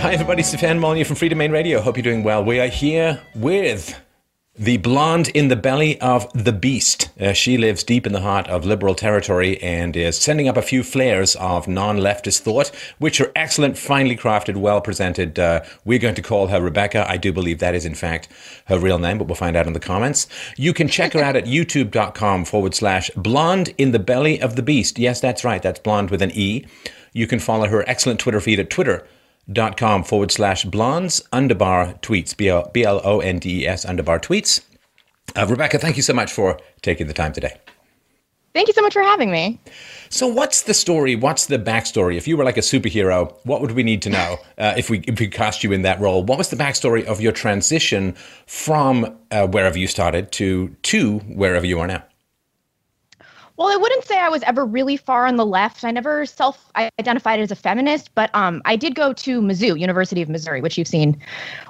Hi, everybody. Stefan Molyneux from Freedomain Radio. Hope you're doing well. We are here with the blonde in the belly of the beast. Uh, she lives deep in the heart of liberal territory and is sending up a few flares of non leftist thought, which are excellent, finely crafted, well presented. Uh, we're going to call her Rebecca. I do believe that is, in fact, her real name, but we'll find out in the comments. You can check her out at youtube.com forward slash blonde in the belly of the beast. Yes, that's right. That's blonde with an E. You can follow her excellent Twitter feed at Twitter dot com forward slash blondes underbar tweets, B L O N D E S underbar tweets. Uh, Rebecca, thank you so much for taking the time today. Thank you so much for having me. So, what's the story? What's the backstory? If you were like a superhero, what would we need to know uh, if we if we cast you in that role? What was the backstory of your transition from uh, wherever you started to to wherever you are now? Well, I wouldn't say I was ever really far on the left. I never self-identified as a feminist, but um, I did go to Mizzou, University of Missouri, which you've seen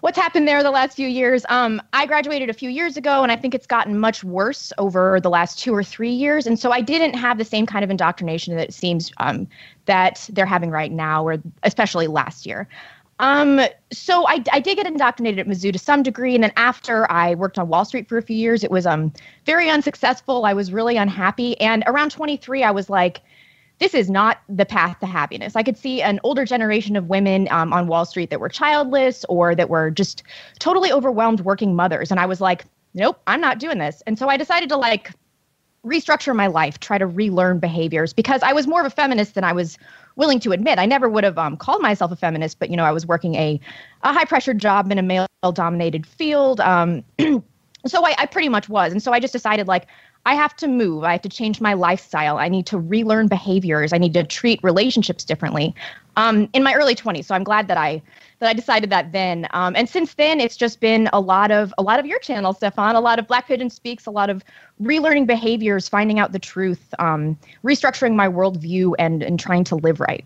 what's happened there the last few years. Um, I graduated a few years ago, and I think it's gotten much worse over the last two or three years. And so I didn't have the same kind of indoctrination that it seems um, that they're having right now, or especially last year. Um, so I, I did get indoctrinated at Mizzou to some degree, and then after I worked on Wall Street for a few years, it was um very unsuccessful. I was really unhappy, and around 23, I was like, this is not the path to happiness. I could see an older generation of women um, on Wall Street that were childless or that were just totally overwhelmed working mothers, and I was like, nope, I'm not doing this. And so I decided to like restructure my life, try to relearn behaviors because I was more of a feminist than I was willing to admit. I never would have um, called myself a feminist, but you know, I was working a, a high pressure job in a male dominated field. Um, so I, I pretty much was. And so I just decided like, I have to move. I have to change my lifestyle. I need to relearn behaviors. I need to treat relationships differently. Um, in my early 20s, so I'm glad that I that I decided that then. Um, and since then, it's just been a lot of a lot of your channel, Stefan. A lot of Black Pigeon Speaks. A lot of relearning behaviors, finding out the truth, um, restructuring my worldview, and and trying to live right.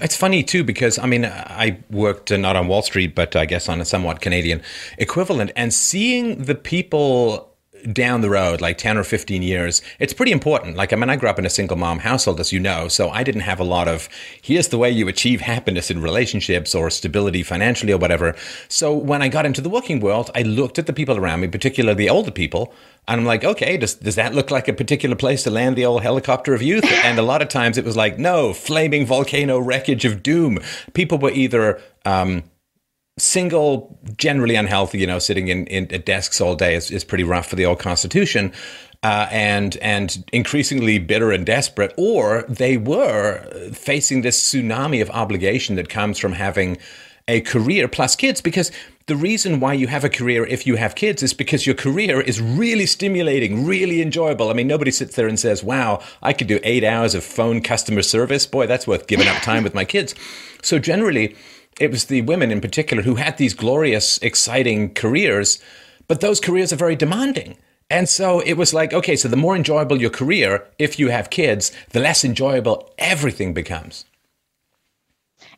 It's funny too because I mean I worked not on Wall Street, but I guess on a somewhat Canadian equivalent, and seeing the people down the road, like 10 or 15 years, it's pretty important. Like, I mean, I grew up in a single mom household, as you know, so I didn't have a lot of here's the way you achieve happiness in relationships or stability financially or whatever. So when I got into the working world, I looked at the people around me, particularly the older people, and I'm like, okay, does, does that look like a particular place to land the old helicopter of youth? and a lot of times it was like, no, flaming volcano wreckage of doom. People were either, um, single, generally unhealthy, you know, sitting in, in at desks all day is, is pretty rough for the old constitution. Uh, and and increasingly bitter and desperate, or they were facing this tsunami of obligation that comes from having a career plus kids. Because the reason why you have a career if you have kids is because your career is really stimulating, really enjoyable. I mean, nobody sits there and says, "Wow, I could do eight hours of phone customer service. Boy, that's worth giving up time with my kids." So generally it was the women in particular who had these glorious, exciting careers, but those careers are very demanding. And so it was like, okay, so the more enjoyable your career, if you have kids, the less enjoyable everything becomes.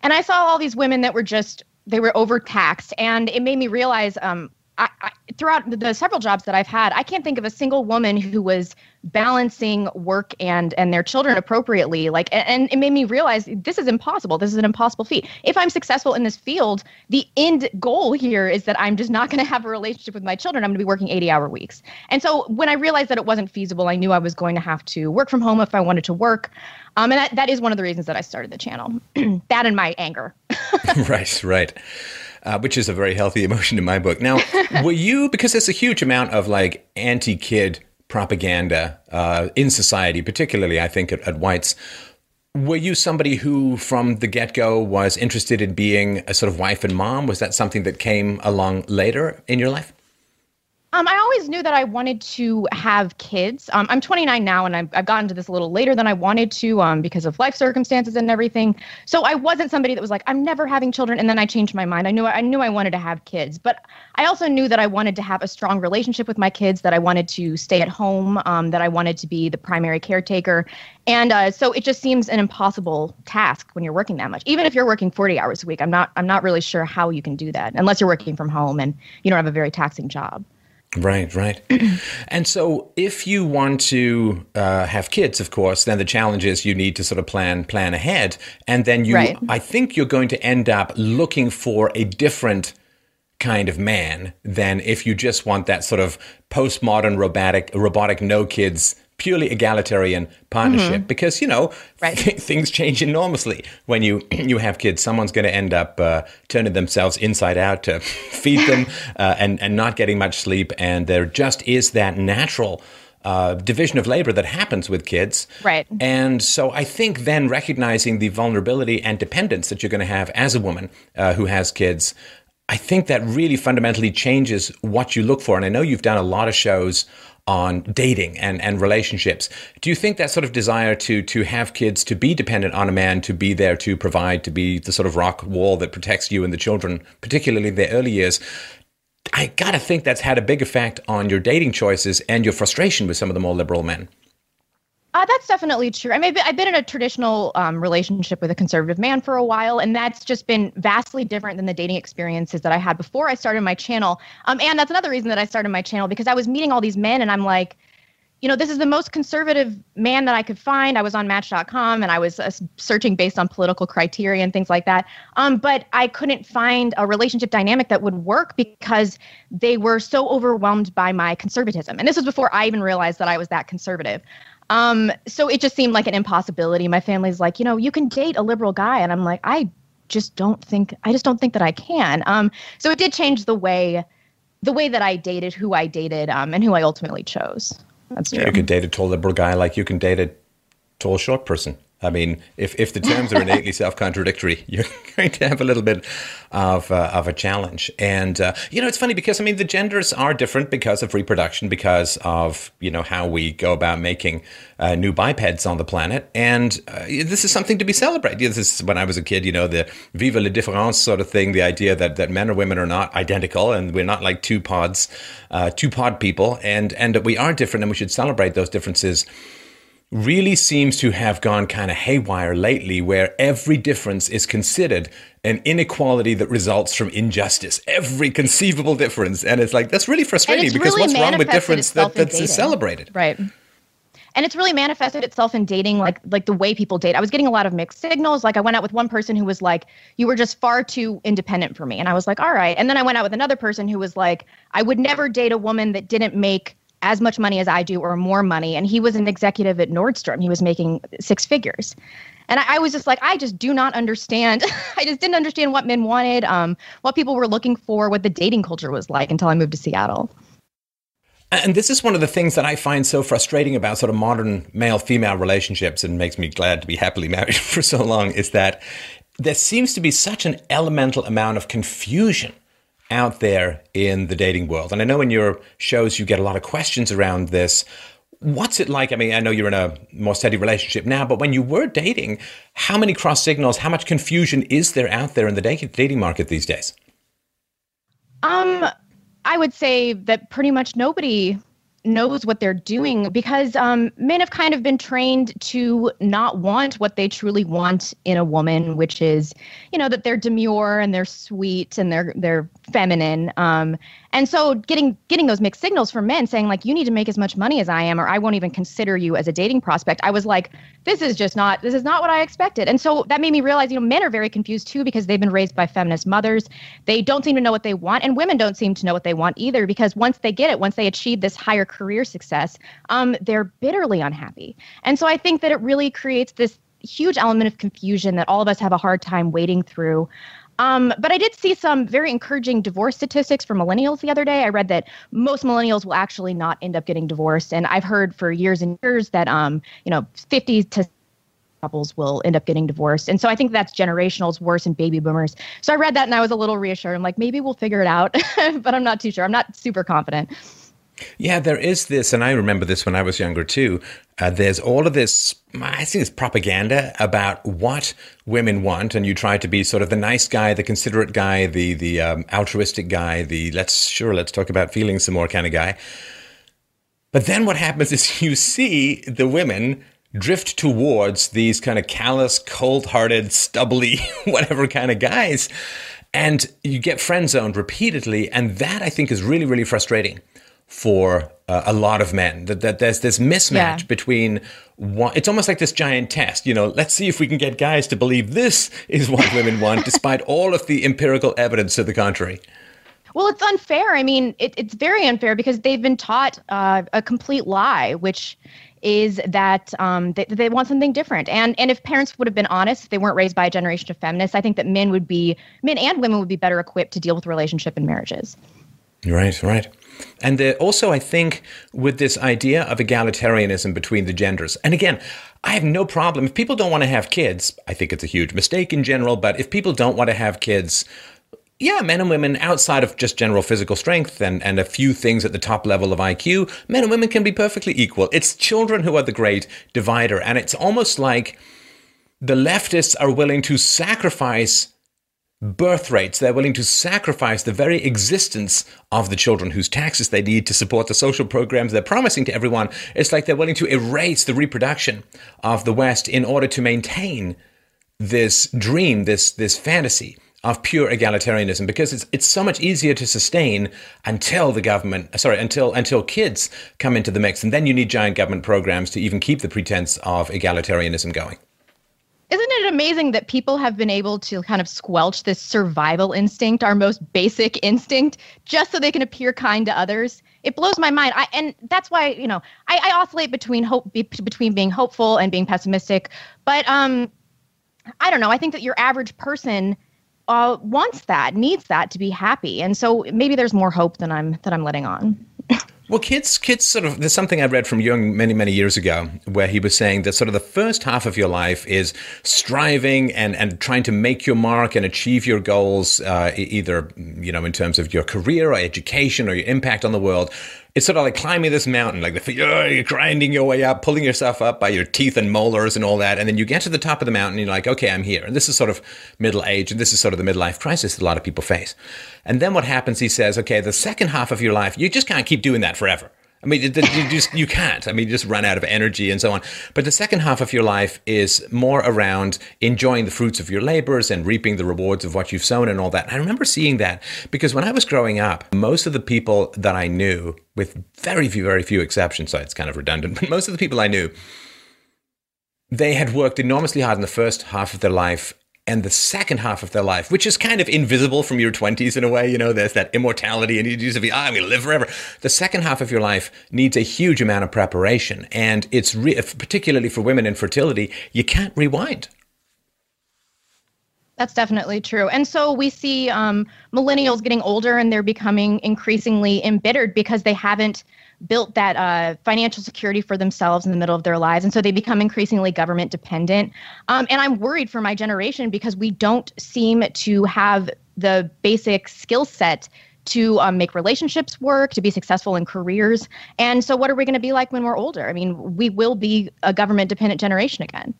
And I saw all these women that were just, they were overtaxed. And it made me realize um, I, I, throughout the several jobs that I've had, I can't think of a single woman who was balancing work and and their children appropriately. Like, and, it made me realize this is impossible. This is an impossible feat. If I'm successful in this field, the end goal here is that I'm just not going to have a relationship with my children. I'm going to be working 80 hour weeks. And so when I realized that it wasn't feasible, I knew I was going to have to work from home if I wanted to work. Um, and that, that is one of the reasons that I started the channel. that and my anger. right, right uh, which is a very healthy emotion in my book. Now, were you because there's a huge amount of like anti-kid propaganda uh, in society, particularly I think at, at whites. Were you somebody who, from the get go, was interested in being a sort of wife and mom? Was that something that came along later in your life? Um, I always knew that I wanted to have kids. Um, I'm 29 now, and I've, I've gotten to this a little later than I wanted to um, because of life circumstances and everything. So I wasn't somebody that was like, I'm never having children, and then I changed my mind. I knew I knew I wanted to have kids, but I also knew that I wanted to have a strong relationship with my kids. That I wanted to stay at home. Um, that I wanted to be the primary caretaker, and uh, so it just seems an impossible task when you're working that much. Even if you're working 40 hours a week, I'm not I'm not really sure how you can do that unless you're working from home and you don't have a very taxing job. Right, right. and so, if you want to uh, have kids, of course, then the challenge is you need to sort of plan plan ahead, and then you. Right. I think you're going to end up looking for a different kind of man than if you just want that sort of postmodern robotic robotic no kids purely egalitarian partnership mm-hmm. because you know right. th- things change enormously when you you have kids someone's going to end up uh, turning themselves inside out to feed them uh, and and not getting much sleep and there just is that natural uh, division of labor that happens with kids. Right. And so I think then recognizing the vulnerability and dependence that you're going to have as a woman uh, who has kids, I think that really fundamentally changes what you look for. And I know you've done a lot of shows on dating and, and relationships. Do you think that sort of desire to to have kids, to be dependent on a man, to be there to provide, to be the sort of rock wall that protects you and the children, particularly the early years, I gotta think that's had a big effect on your dating choices and your frustration with some of the more liberal men. Uh, that's definitely true. I mean, I've been in a traditional um, relationship with a conservative man for a while, and that's just been vastly different than the dating experiences that I had before I started my channel. Um, and that's another reason that I started my channel because I was meeting all these men, and I'm like, you know, this is the most conservative man that I could find. I was on Match.com and I was uh, searching based on political criteria and things like that. Um, but I couldn't find a relationship dynamic that would work because they were so overwhelmed by my conservatism. And this was before I even realized that I was that conservative. Um, so it just seemed like an impossibility. My family's like, you know, you can date a liberal guy, and I'm like, I just don't think I just don't think that I can. Um, so it did change the way the way that I dated, who I dated, um, and who I ultimately chose. That's true. You can date a tall liberal guy like you can date a tall short person. I mean, if, if the terms are innately self contradictory, you're going to have a little bit of, uh, of a challenge. And, uh, you know, it's funny because, I mean, the genders are different because of reproduction, because of, you know, how we go about making uh, new bipeds on the planet. And uh, this is something to be celebrated. This is when I was a kid, you know, the vive la différence sort of thing, the idea that, that men or women are not identical and we're not like two pods, uh, two pod people, and, and that we are different and we should celebrate those differences really seems to have gone kind of haywire lately, where every difference is considered an inequality that results from injustice. Every conceivable difference. And it's like, that's really frustrating because really what's wrong with difference that, that's celebrated? Right. And it's really manifested itself in dating, like like the way people date. I was getting a lot of mixed signals. Like I went out with one person who was like, "You were just far too independent for me," and I was like, "All right." And then I went out with another person who was like, "I would never date a woman that didn't make as much money as I do or more money. And he was an executive at Nordstrom. He was making six figures. And I, I was just like, I just do not understand. I just didn't understand what men wanted, um, what people were looking for, what the dating culture was like until I moved to Seattle. And this is one of the things that I find so frustrating about sort of modern male female relationships and makes me glad to be happily married for so long is that there seems to be such an elemental amount of confusion out there in the dating world. And I know in your shows you get a lot of questions around this. What's it like? I mean, I know you're in a more steady relationship now, but when you were dating, how many cross signals, how much confusion is there out there in the dating market these days? Um, I would say that pretty much nobody knows what they're doing because um, men have kind of been trained to not want what they truly want in a woman, which is, you know, that they're demure and they're sweet and they're they're feminine. Um, and so getting getting those mixed signals from men saying like you need to make as much money as I am or I won't even consider you as a dating prospect. I was like this is just not this is not what I expected. And so that made me realize you know men are very confused too because they've been raised by feminist mothers. They don't seem to know what they want and women don't seem to know what they want either because once they get it, once they achieve this higher career success, um they're bitterly unhappy. And so I think that it really creates this huge element of confusion that all of us have a hard time wading through. Um, but I did see some very encouraging divorce statistics for millennials the other day. I read that most millennials will actually not end up getting divorced, and I've heard for years and years that um, you know, 50 to couples will end up getting divorced. And so I think that's generational, it's worse in baby boomers. So I read that and I was a little reassured. I'm like, maybe we'll figure it out, but I'm not too sure. I'm not super confident. Yeah, there is this, and I remember this when I was younger too. Uh, there's all of this, I think it's propaganda about what women want, and you try to be sort of the nice guy, the considerate guy, the the um, altruistic guy, the let's sure let's talk about feelings some more kind of guy. But then what happens is you see the women drift towards these kind of callous, cold-hearted, stubbly, whatever kind of guys, and you get friend zoned repeatedly, and that I think is really, really frustrating for uh, a lot of men. That, that there's this mismatch yeah. between one, it's almost like this giant test. You know, let's see if we can get guys to believe this is what women want, despite all of the empirical evidence to the contrary. Well, it's unfair. I mean, it, it's very unfair because they've been taught uh, a complete lie, which is that um, they, they want something different. And and if parents would have been honest, if they weren't raised by a generation of feminists, I think that men would be men and women would be better equipped to deal with relationship and marriages. Right, right. And also, I think, with this idea of egalitarianism between the genders, and again, I have no problem. If people don't want to have kids, I think it's a huge mistake in general, but if people don't want to have kids, yeah, men and women, outside of just general physical strength and, and a few things at the top level of IQ, men and women can be perfectly equal. It's children who are the great divider. And it's almost like the leftists are willing to sacrifice birth rates. They're willing to sacrifice the very existence of the children whose taxes they need to support the social programs they're promising to everyone. It's like they're willing to erase the reproduction of the West in order to maintain this dream, this, this fantasy of pure egalitarianism because it's it's so much easier to sustain until the government uh, sorry until until kids come into the mix and then you need giant government programs to even keep the pretense of egalitarianism going isn't it amazing that people have been able to kind of squelch this survival instinct, our most basic instinct, just so they can appear kind to others? It blows my mind. I, and that's why, you know, I, I oscillate between hope, between being hopeful and being pessimistic. But um, I don't know. I think that your average person uh, wants that, needs that to be happy, and so maybe there's more hope than I'm that I'm letting on. Well, kids, kids sort of, there's something I read from Jung many, many years ago where he was saying that sort of the first half of your life is striving and, and trying to make your mark and achieve your goals, uh, either, you know, in terms of your career or education or your impact on the world it's sort of like climbing this mountain, like the, oh, you're grinding your way up, pulling yourself up by your teeth and molars and all that. And then you get to the top of the mountain and you're like, okay, I'm here. And this is sort of middle age. And this is sort of the midlife crisis that a lot of people face. And then what happens, he says, okay, the second half of your life, you just can't keep doing that forever. I mean, you just you can't. I mean, you just run out of energy and so on. But the second half of your life is more around enjoying the fruits of your labors and reaping the rewards of what you've sown and all that. And I remember seeing that because when I was growing up, most of the people that I knew, with very few, very few exceptions, so it's kind of redundant, but most of the people I knew, they had worked enormously hard in the first half of their life and the second half of their life, which is kind of invisible from your 20s in a way. You know, there's that immortality and you to be, ah, I'm going to live forever. The second half of your life needs a huge amount of preparation. And it's re- particularly for women in fertility, you can't rewind. That's definitely true. And so we see um, millennials getting older and they're becoming increasingly embittered because they haven't built that uh, financial security for themselves in the middle of their lives. And so they become increasingly government dependent. Um, and I'm worried for my generation because we don't seem to have the basic skill set to um, make relationships work, to be successful in careers. And so, what are we going to be like when we're older? I mean, we will be a government dependent generation again.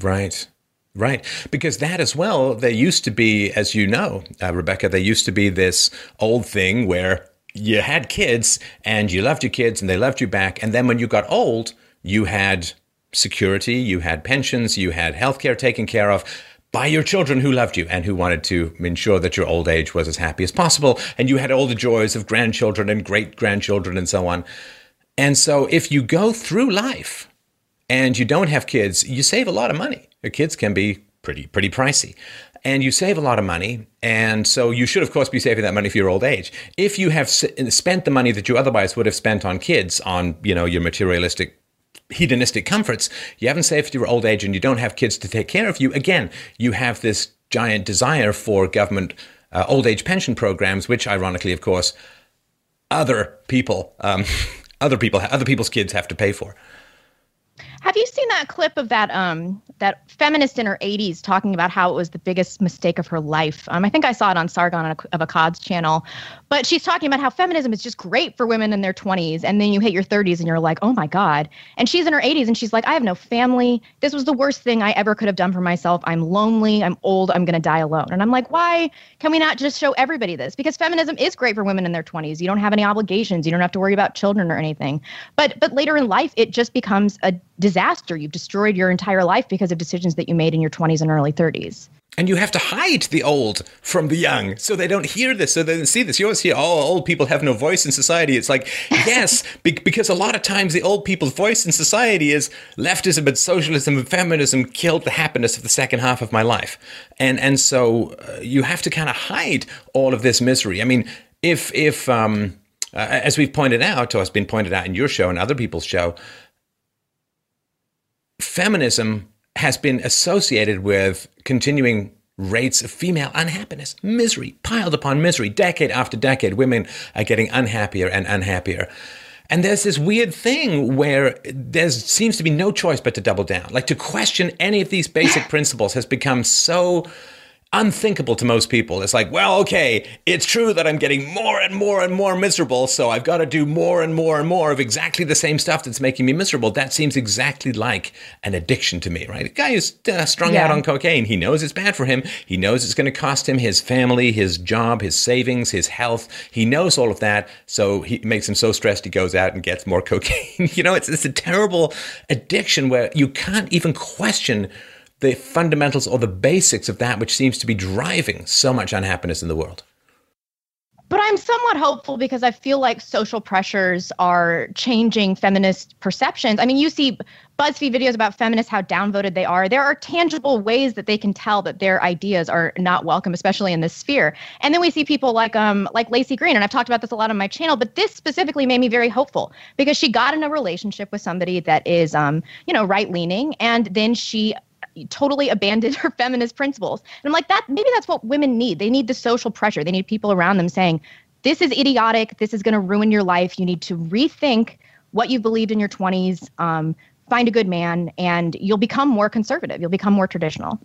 Right. Right. Because that as well, there used to be, as you know, uh, Rebecca, there used to be this old thing where you had kids and you loved your kids and they loved you back. And then when you got old, you had security, you had pensions, you had healthcare taken care of by your children who loved you and who wanted to ensure that your old age was as happy as possible. And you had all the joys of grandchildren and great grandchildren and so on. And so if you go through life and you don't have kids, you save a lot of money. Your kids can be pretty pretty pricey and you save a lot of money. And so you should, of course, be saving that money for your old age. If you have spent the money that you otherwise would have spent on kids, on you know your materialistic hedonistic comforts, you haven't saved for your old age, and you don't have kids to take care of you. Again, you have this giant desire for government uh, old age pension programs, which, ironically, of course, other people, um, other people, other people's kids have to pay for. Have you seen that clip of that um that feminist in her 80s talking about how it was the biggest mistake of her life? Um, I think I saw it on Sargon of Akkad's channel, but she's talking about how feminism is just great for women in their 20s, and then you hit your 30s and you're like, oh my god. And she's in her 80s and she's like, I have no family. This was the worst thing I ever could have done for myself. I'm lonely. I'm old. I'm gonna die alone. And I'm like, why can we not just show everybody this? Because feminism is great for women in their 20s. You don't have any obligations. You don't have to worry about children or anything. But but later in life, it just becomes a disaster. You've destroyed your entire life because of decisions that you made in your 20s and early 30s. And you have to hide the old from the young so they don't hear this, so they don't see this. You always hear, oh, old people have no voice in society. It's like, yes, be- because a lot of times the old people's voice in society is leftism and socialism and feminism killed the happiness of the second half of my life. And, and so uh, you have to kind of hide all of this misery. I mean, if, if, um, uh, as we've pointed out, or has been pointed out in your show and other people's show, feminism has been associated with continuing rates of female unhappiness, misery, piled upon misery, decade after decade. Women are getting unhappier and unhappier. And there's this weird thing where there seems to be no choice but to double down. Like to question any of these basic principles has become so unthinkable to most people. It's like, well, okay, it's true that I'm getting more and more and more miserable, so I've got to do more and more and more of exactly the same stuff that's making me miserable. That seems exactly like an addiction to me, right? A guy who's uh, strung yeah. out on cocaine, he knows it's bad for him. He knows it's going to cost him his family, his job, his savings, his health. He knows all of that, so he makes him so stressed he goes out and gets more cocaine. you know, it's, it's a terrible addiction where you can't even question the fundamentals or the basics of that which seems to be driving so much unhappiness in the world. But I'm somewhat hopeful because I feel like social pressures are changing feminist perceptions. I mean, you see BuzzFeed videos about feminists, how downvoted they are. There are tangible ways that they can tell that their ideas are not welcome, especially in this sphere. And then we see people like um like Laci Green, and I've talked about this a lot on my channel, but this specifically made me very hopeful because she got in a relationship with somebody that is um, you know, right leaning, and then she totally abandoned her feminist principles. And I'm like, that maybe that's what women need. They need the social pressure. They need people around them saying, this is idiotic. This is going to ruin your life. You need to rethink what you believed in your 20s. Um, find a good man, and you'll become more conservative. You'll become more traditional.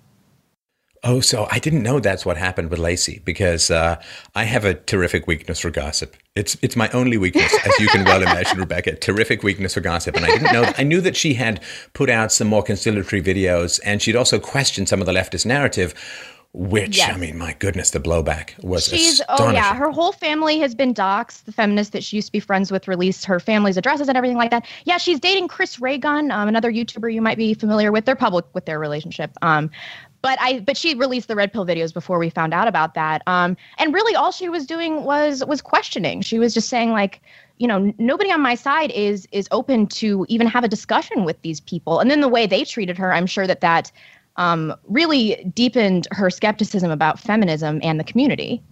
Oh, so I didn't know that's what happened with Laci because uh, I have a terrific weakness for gossip. It's it's my only weakness, as you can well imagine, Rebecca. Terrific weakness for gossip, and I didn't know. I knew that she had put out some more conciliatory videos, and she'd also questioned some of the leftist narrative. Which yes. I mean, my goodness, the blowback was. She's oh yeah, her whole family has been doxxed. The feminist that she used to be friends with released her family's addresses and everything like that. Yeah, she's dating Chris Ray Gun, um, another YouTuber you might be familiar with. They're public with their relationship. Um, but I but she released the red pill videos before we found out about that. Um, and really all she was doing was was questioning. She was just saying like, you know, nobody on my side is is open to even have a discussion with these people. And then the way they treated her, I'm sure that that um, really deepened her skepticism about feminism and the community.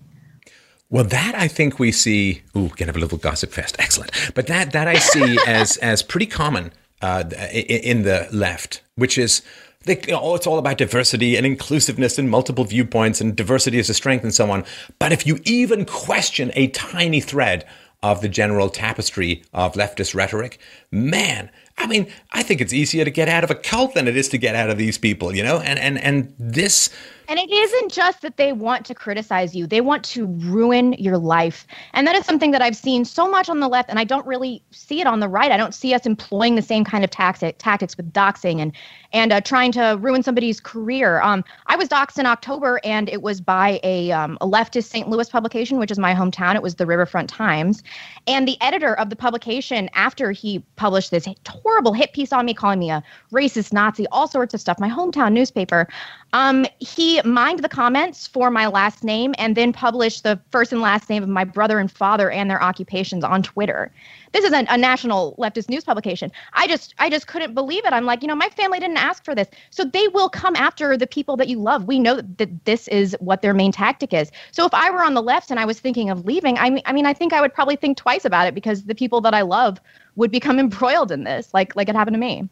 Well, that I think we see. Ooh, can have a little gossip fest. Excellent. But that that I see as as pretty common uh, in the left, which is they, you know, it's all about diversity and inclusiveness and multiple viewpoints and diversity is a strength and so on. But if you even question a tiny thread of the general tapestry of leftist rhetoric, man, I mean, I think it's easier to get out of a cult than it is to get out of these people, you know? And and and this and it isn't just that they want to criticize you, they want to ruin your life. And that is something that I've seen so much on the left, and I don't really see it on the right. I don't see us employing the same kind of tactic, tactics with doxing and, and uh, trying to ruin somebody's career. Um, I was doxed in October, and it was by a, um, a leftist St. Louis publication, which is my hometown. It was the Riverfront Times. And the editor of the publication, after he published this horrible hit piece on me, calling me a racist Nazi, all sorts of stuff, my hometown newspaper, um, he mined the comments for my last name and then published the first and last name of my brother and father and their occupations on Twitter. This is a, a national leftist news publication. I just I just couldn't believe it. I'm like, you know, my family didn't ask for this. So they will come after the people that you love. We know that this is what their main tactic is. So if I were on the left and I was thinking of leaving, I mean I mean I think I would probably think twice about it because the people that I love would become embroiled in this, like like it happened to me.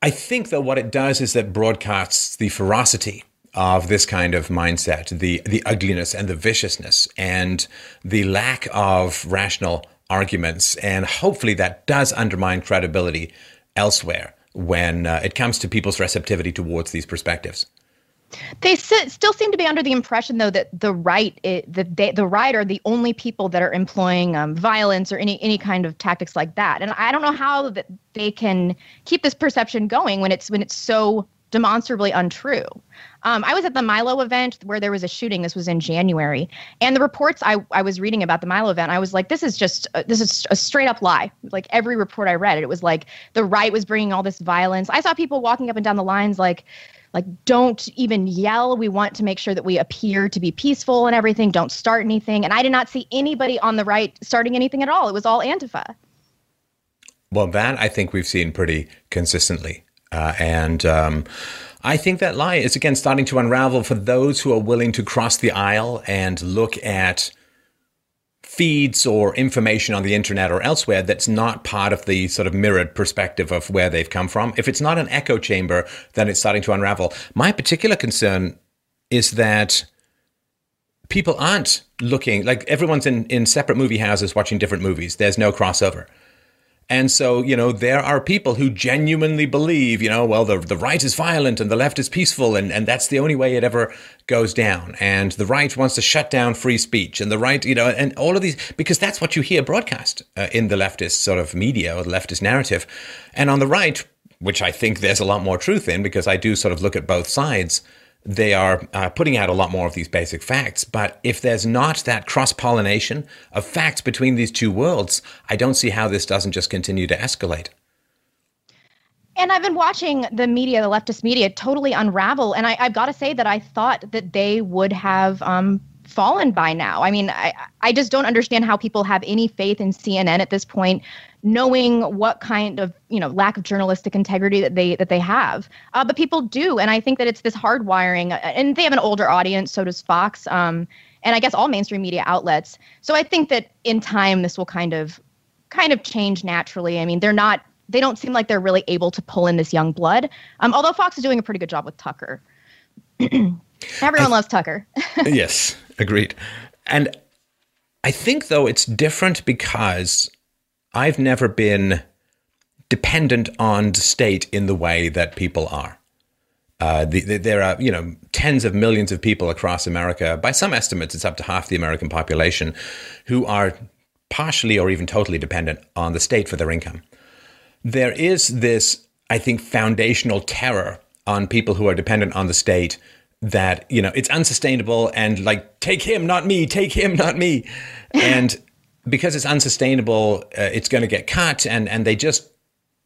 I think that what it does is that broadcasts the ferocity of this kind of mindset, the the ugliness and the viciousness and the lack of rational arguments, and hopefully that does undermine credibility elsewhere. When uh, it comes to people's receptivity towards these perspectives. They still seem to be under the impression, though, that the right, it, the they, the right are the only people that are employing um, violence or any any kind of tactics like that. And I don't know how that they can keep this perception going when it's when it's so demonstrably untrue. Um, I was at the Milo event where there was a shooting. This was in January, and the reports I, I was reading about the Milo event, I was like, this is just uh, this is a straight up lie. Like every report I read, it was like the right was bringing all this violence. I saw people walking up and down the lines like like don't even yell. We want to make sure that we appear to be peaceful and everything. Don't start anything. And i did not see anybody on the right starting anything at all. It was all antifa. Well that i think we've seen pretty consistently. Uh, and um, I think that lie is again starting to unravel for those who are willing to cross the aisle and look at feeds or information on the internet or elsewhere that's not part of the sort of mirrored perspective of where they've come from. If it's not an echo chamber, then it's starting to unravel. My particular concern is that people aren't looking like everyone's in, in separate movie houses watching different movies. There's no crossover. And so, you know, there are people who genuinely believe, you know, well, the, the right is violent and the left is peaceful, and, and that's the only way it ever goes down. And the right wants to shut down free speech, and the right, you know, and all of these, because that's what you hear broadcast uh, in the leftist sort of media or the leftist narrative. And on the right, which I think there's a lot more truth in, because I do sort of look at both sides they are uh, putting out a lot more of these basic facts. But if there's not that cross pollination of facts between these two worlds, I don't see how this doesn't just continue to escalate. And I've been watching the media, the leftist media, totally unravel. And I, have got to say that I thought that they would have um, fallen by now. I mean, I, I just don't understand how people have any faith in CNN at this point knowing what kind of you know lack of journalistic integrity that they that they have. Uh, but people do and i think that it's this hardwiring, uh, and they have an older audience so does fox um, and i guess all mainstream media outlets. So i think that in time this will kind of kind of change naturally. I mean they're not they don't seem like they're really able to pull in this young blood um, although fox is doing a pretty good job with tucker. Everyone I, loves tucker. Yes agreed and i think though it's different because I've never been dependent on the state in the way that people are. Uh, the, the, there are, you know, tens of millions of people across America. By some estimates, it's up to half the American population who are partially or even totally dependent on the state for their income. There is this, I think, foundational terror on people who are dependent on the state that you know it's unsustainable and like take him, not me, take him, not me, and because it's unsustainable, uh, it's going to get cut, and and they just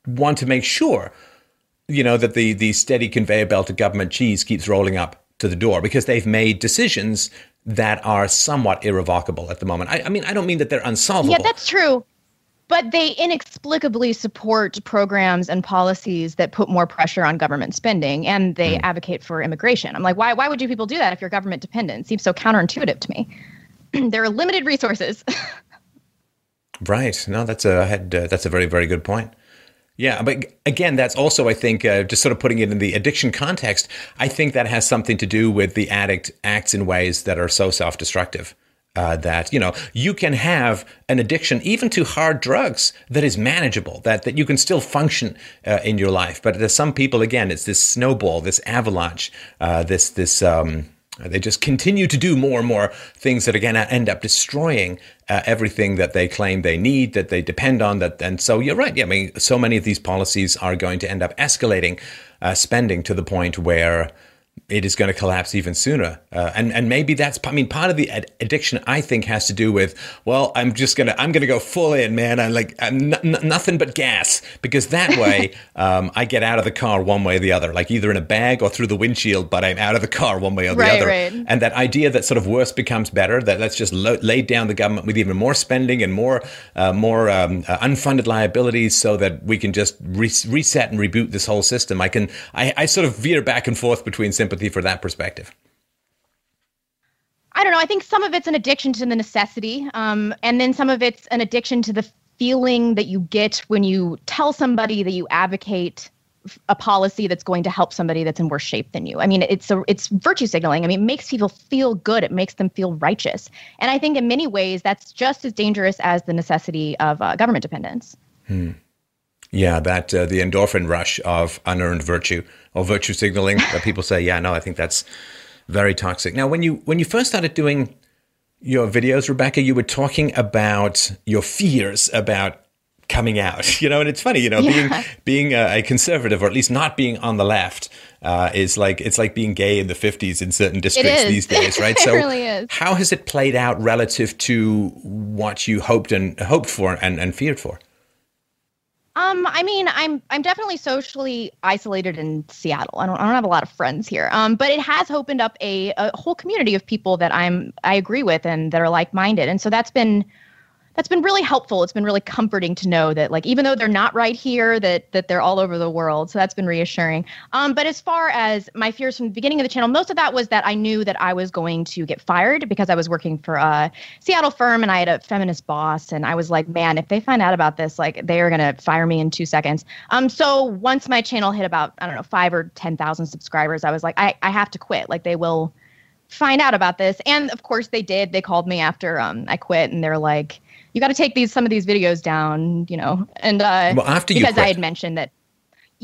want to make sure, you know, that the the steady conveyor belt of government cheese keeps rolling up to the door because they've made decisions that are somewhat irrevocable at the moment. I, I mean, I don't mean that they're unsolvable. Yeah, that's true. But they inexplicably support programs and policies that put more pressure on government spending, and they mm. advocate for immigration. I'm like, why? Why would you people do that if you're government dependent? Seems so counterintuitive to me. there are limited resources. Right. No, that's a had, uh, that's a very very good point. Yeah, but again, that's also I think uh, just sort of putting it in the addiction context. I think that has something to do with the addict acts in ways that are so self-destructive. Uh, that you know you can have an addiction even to hard drugs that is manageable that that you can still function uh, in your life but there's some people again it's this snowball this avalanche uh, this this um, they just continue to do more and more things that again end up destroying uh, everything that they claim they need, that they depend on. That and so you're right. Yeah, I mean, so many of these policies are going to end up escalating uh, spending to the point where it is going to collapse even sooner. Uh, and and maybe that's I mean part of the ad- addiction I think has to do with well I'm just gonna I'm gonna go full in man I'm like I'm n- n- nothing but gas because that way um, I get out of the car one way or the other like either in a bag or through the windshield but I'm out of the car one way or the right, other. Right. And that idea that sort of worse becomes better that let's just lo- lay down the government with even more spending and more uh, more um, uh, unfunded liabilities so that we can just re- reset and reboot this whole system. I can I, I sort of veer back and forth between sympathy for that perspective? I don't know. I think some of it's an addiction to the necessity, um, and then some of it's an addiction to the feeling that you get when you tell somebody that you advocate a policy that's going to help somebody that's in worse shape than you. I mean, it's a it's virtue signaling. I mean, it makes people feel good. It makes them feel righteous, and I think in many ways that's just as dangerous as the necessity of uh, government dependence. Hmm. Yeah, that uh, the endorphin rush of unearned virtue or virtue signaling that people say, yeah, no, I think that's very toxic. Now, when you when you first started doing your videos, Rebecca, you were talking about your fears about coming out. You know, and it's funny, you know, yeah. being being a, conservative or at least not being on the left uh, is like it's like being gay in the fifties in certain districts these days, right? so, really how has it played out relative to what you hoped and hoped for and, and feared for? Um, I mean, I'm I'm definitely socially isolated in Seattle. I don't I don't have a lot of friends here. Um, but it has opened up a, a whole community of people that I'm I agree with and that are like minded, and so that's been that's been really helpful. It's been really comforting to know that like even though they're not right here, that that they're all over the world. So that's been reassuring. Um, but as far as my fears from the beginning of the channel, most of that was that I knew that I was going to get fired because I was working for a Seattle firm and I had a feminist boss, and I was like, man, if they find out about this, like they are gonna fire me in two seconds. Um, so once my channel hit about I don't know five or ten thousand subscribers, I was like, I I have to quit. Like they will find out about this, and of course they did. They called me after um I quit, and they're like you got to take these some of these videos down, you know. And uh, well, after because I had mentioned that.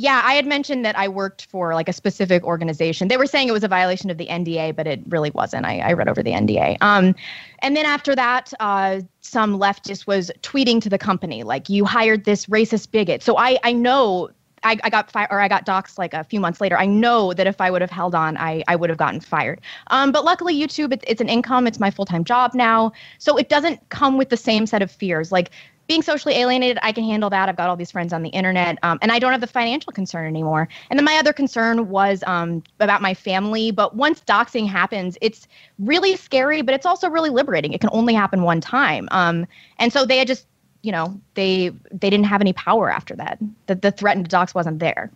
Yeah, I had mentioned that I worked for like a specific organization. They were saying it was a violation of the NDA, but it really wasn't. I, I read over the NDA. Um, and then after that, uh, some leftist was tweeting to the company like, "You hired this racist bigot." So I I know I, I got fired or I got doxxed like a few months later. I know that if I would have held on, I, I would have gotten fired. Um, but luckily, YouTube, it, it's an income. It's my full time job now. So it doesn't come with the same set of fears. Like being socially alienated, I can handle that. I've got all these friends on the internet, um, and I don't have the financial concern anymore. And then my other concern was um, about my family. But once doxing happens, it's really scary, but it's also really liberating. It can only happen one time. Um, and so they had just you know they they didn't have any power after that. The the threat dox wasn't there.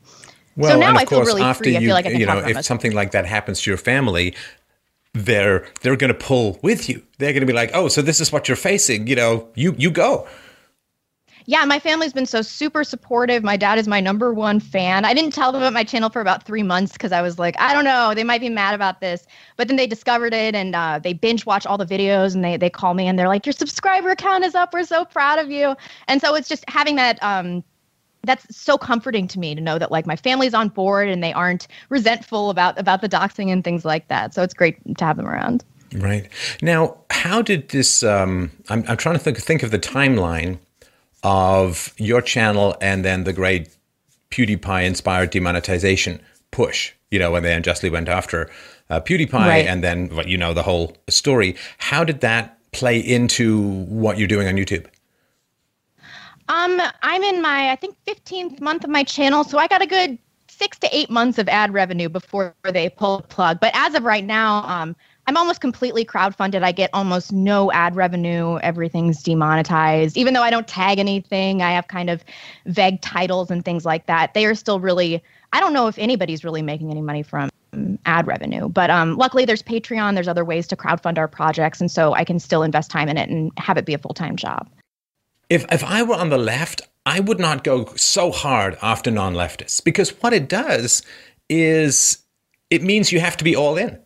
Well, so now I feel really free. You, I feel like you know if something like that happens to your family, they're they're going to pull with you. They're going to be like, oh, so this is what you're facing. You know, you you go yeah, my family's been so super supportive. My dad is my number one fan. I didn't tell them about my channel for about three months because I was like, I don't know, they might be mad about this. But then they discovered it and uh, they binge watch all the videos and they they call me and they're like, your subscriber count is up. We're so proud of you. And so it's just having that. Um, that's so comforting to me to know that like my family's on board and they aren't resentful about about the doxing and things like that. So it's great to have them around. Right now, how did this? Um, I'm I'm trying to think think of the timeline of your channel and then the great PewDiePie inspired demonetization push, you know, when they unjustly went after uh, PewDiePie right. and then, you know, the whole story. How did that play into what you're doing on YouTube? Um, I'm in my, I think, 15th month of my channel. So I got a good six to eight months of ad revenue before they pull the plug. But as of right now, um, I'm almost completely crowdfunded. I get almost no ad revenue. Everything's demonetized. Even though I don't tag anything, I have kind of vague titles and things like that. They are still really, I don't know if anybody's really making any money from ad revenue. But um, luckily, there's Patreon, there's other ways to crowdfund our projects. And so I can still invest time in it and have it be a full time job. If, if I were on the left, I would not go so hard after non leftists because what it does is it means you have to be all in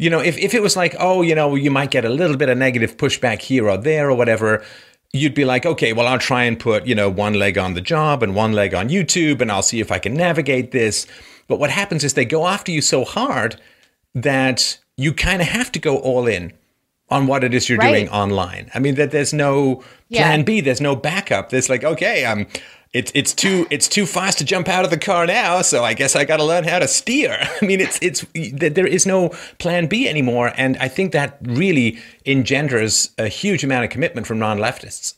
you know, if, if it was like, oh, you know, you might get a little bit of negative pushback here or there or whatever, you'd be like, okay, well, I'll try and put, you know, one leg on the job and one leg on YouTube and I'll see if I can navigate this. But what happens is they go after you so hard that you kind of have to go all in on what it is you're right. doing online. I mean, that there's no plan yeah. B, there's no backup. There's like, okay, I'm it's it's too it's too fast to jump out of the car now so i guess i got to learn how to steer. I mean it's it's there is no plan b anymore and i think that really engenders a huge amount of commitment from non-leftists.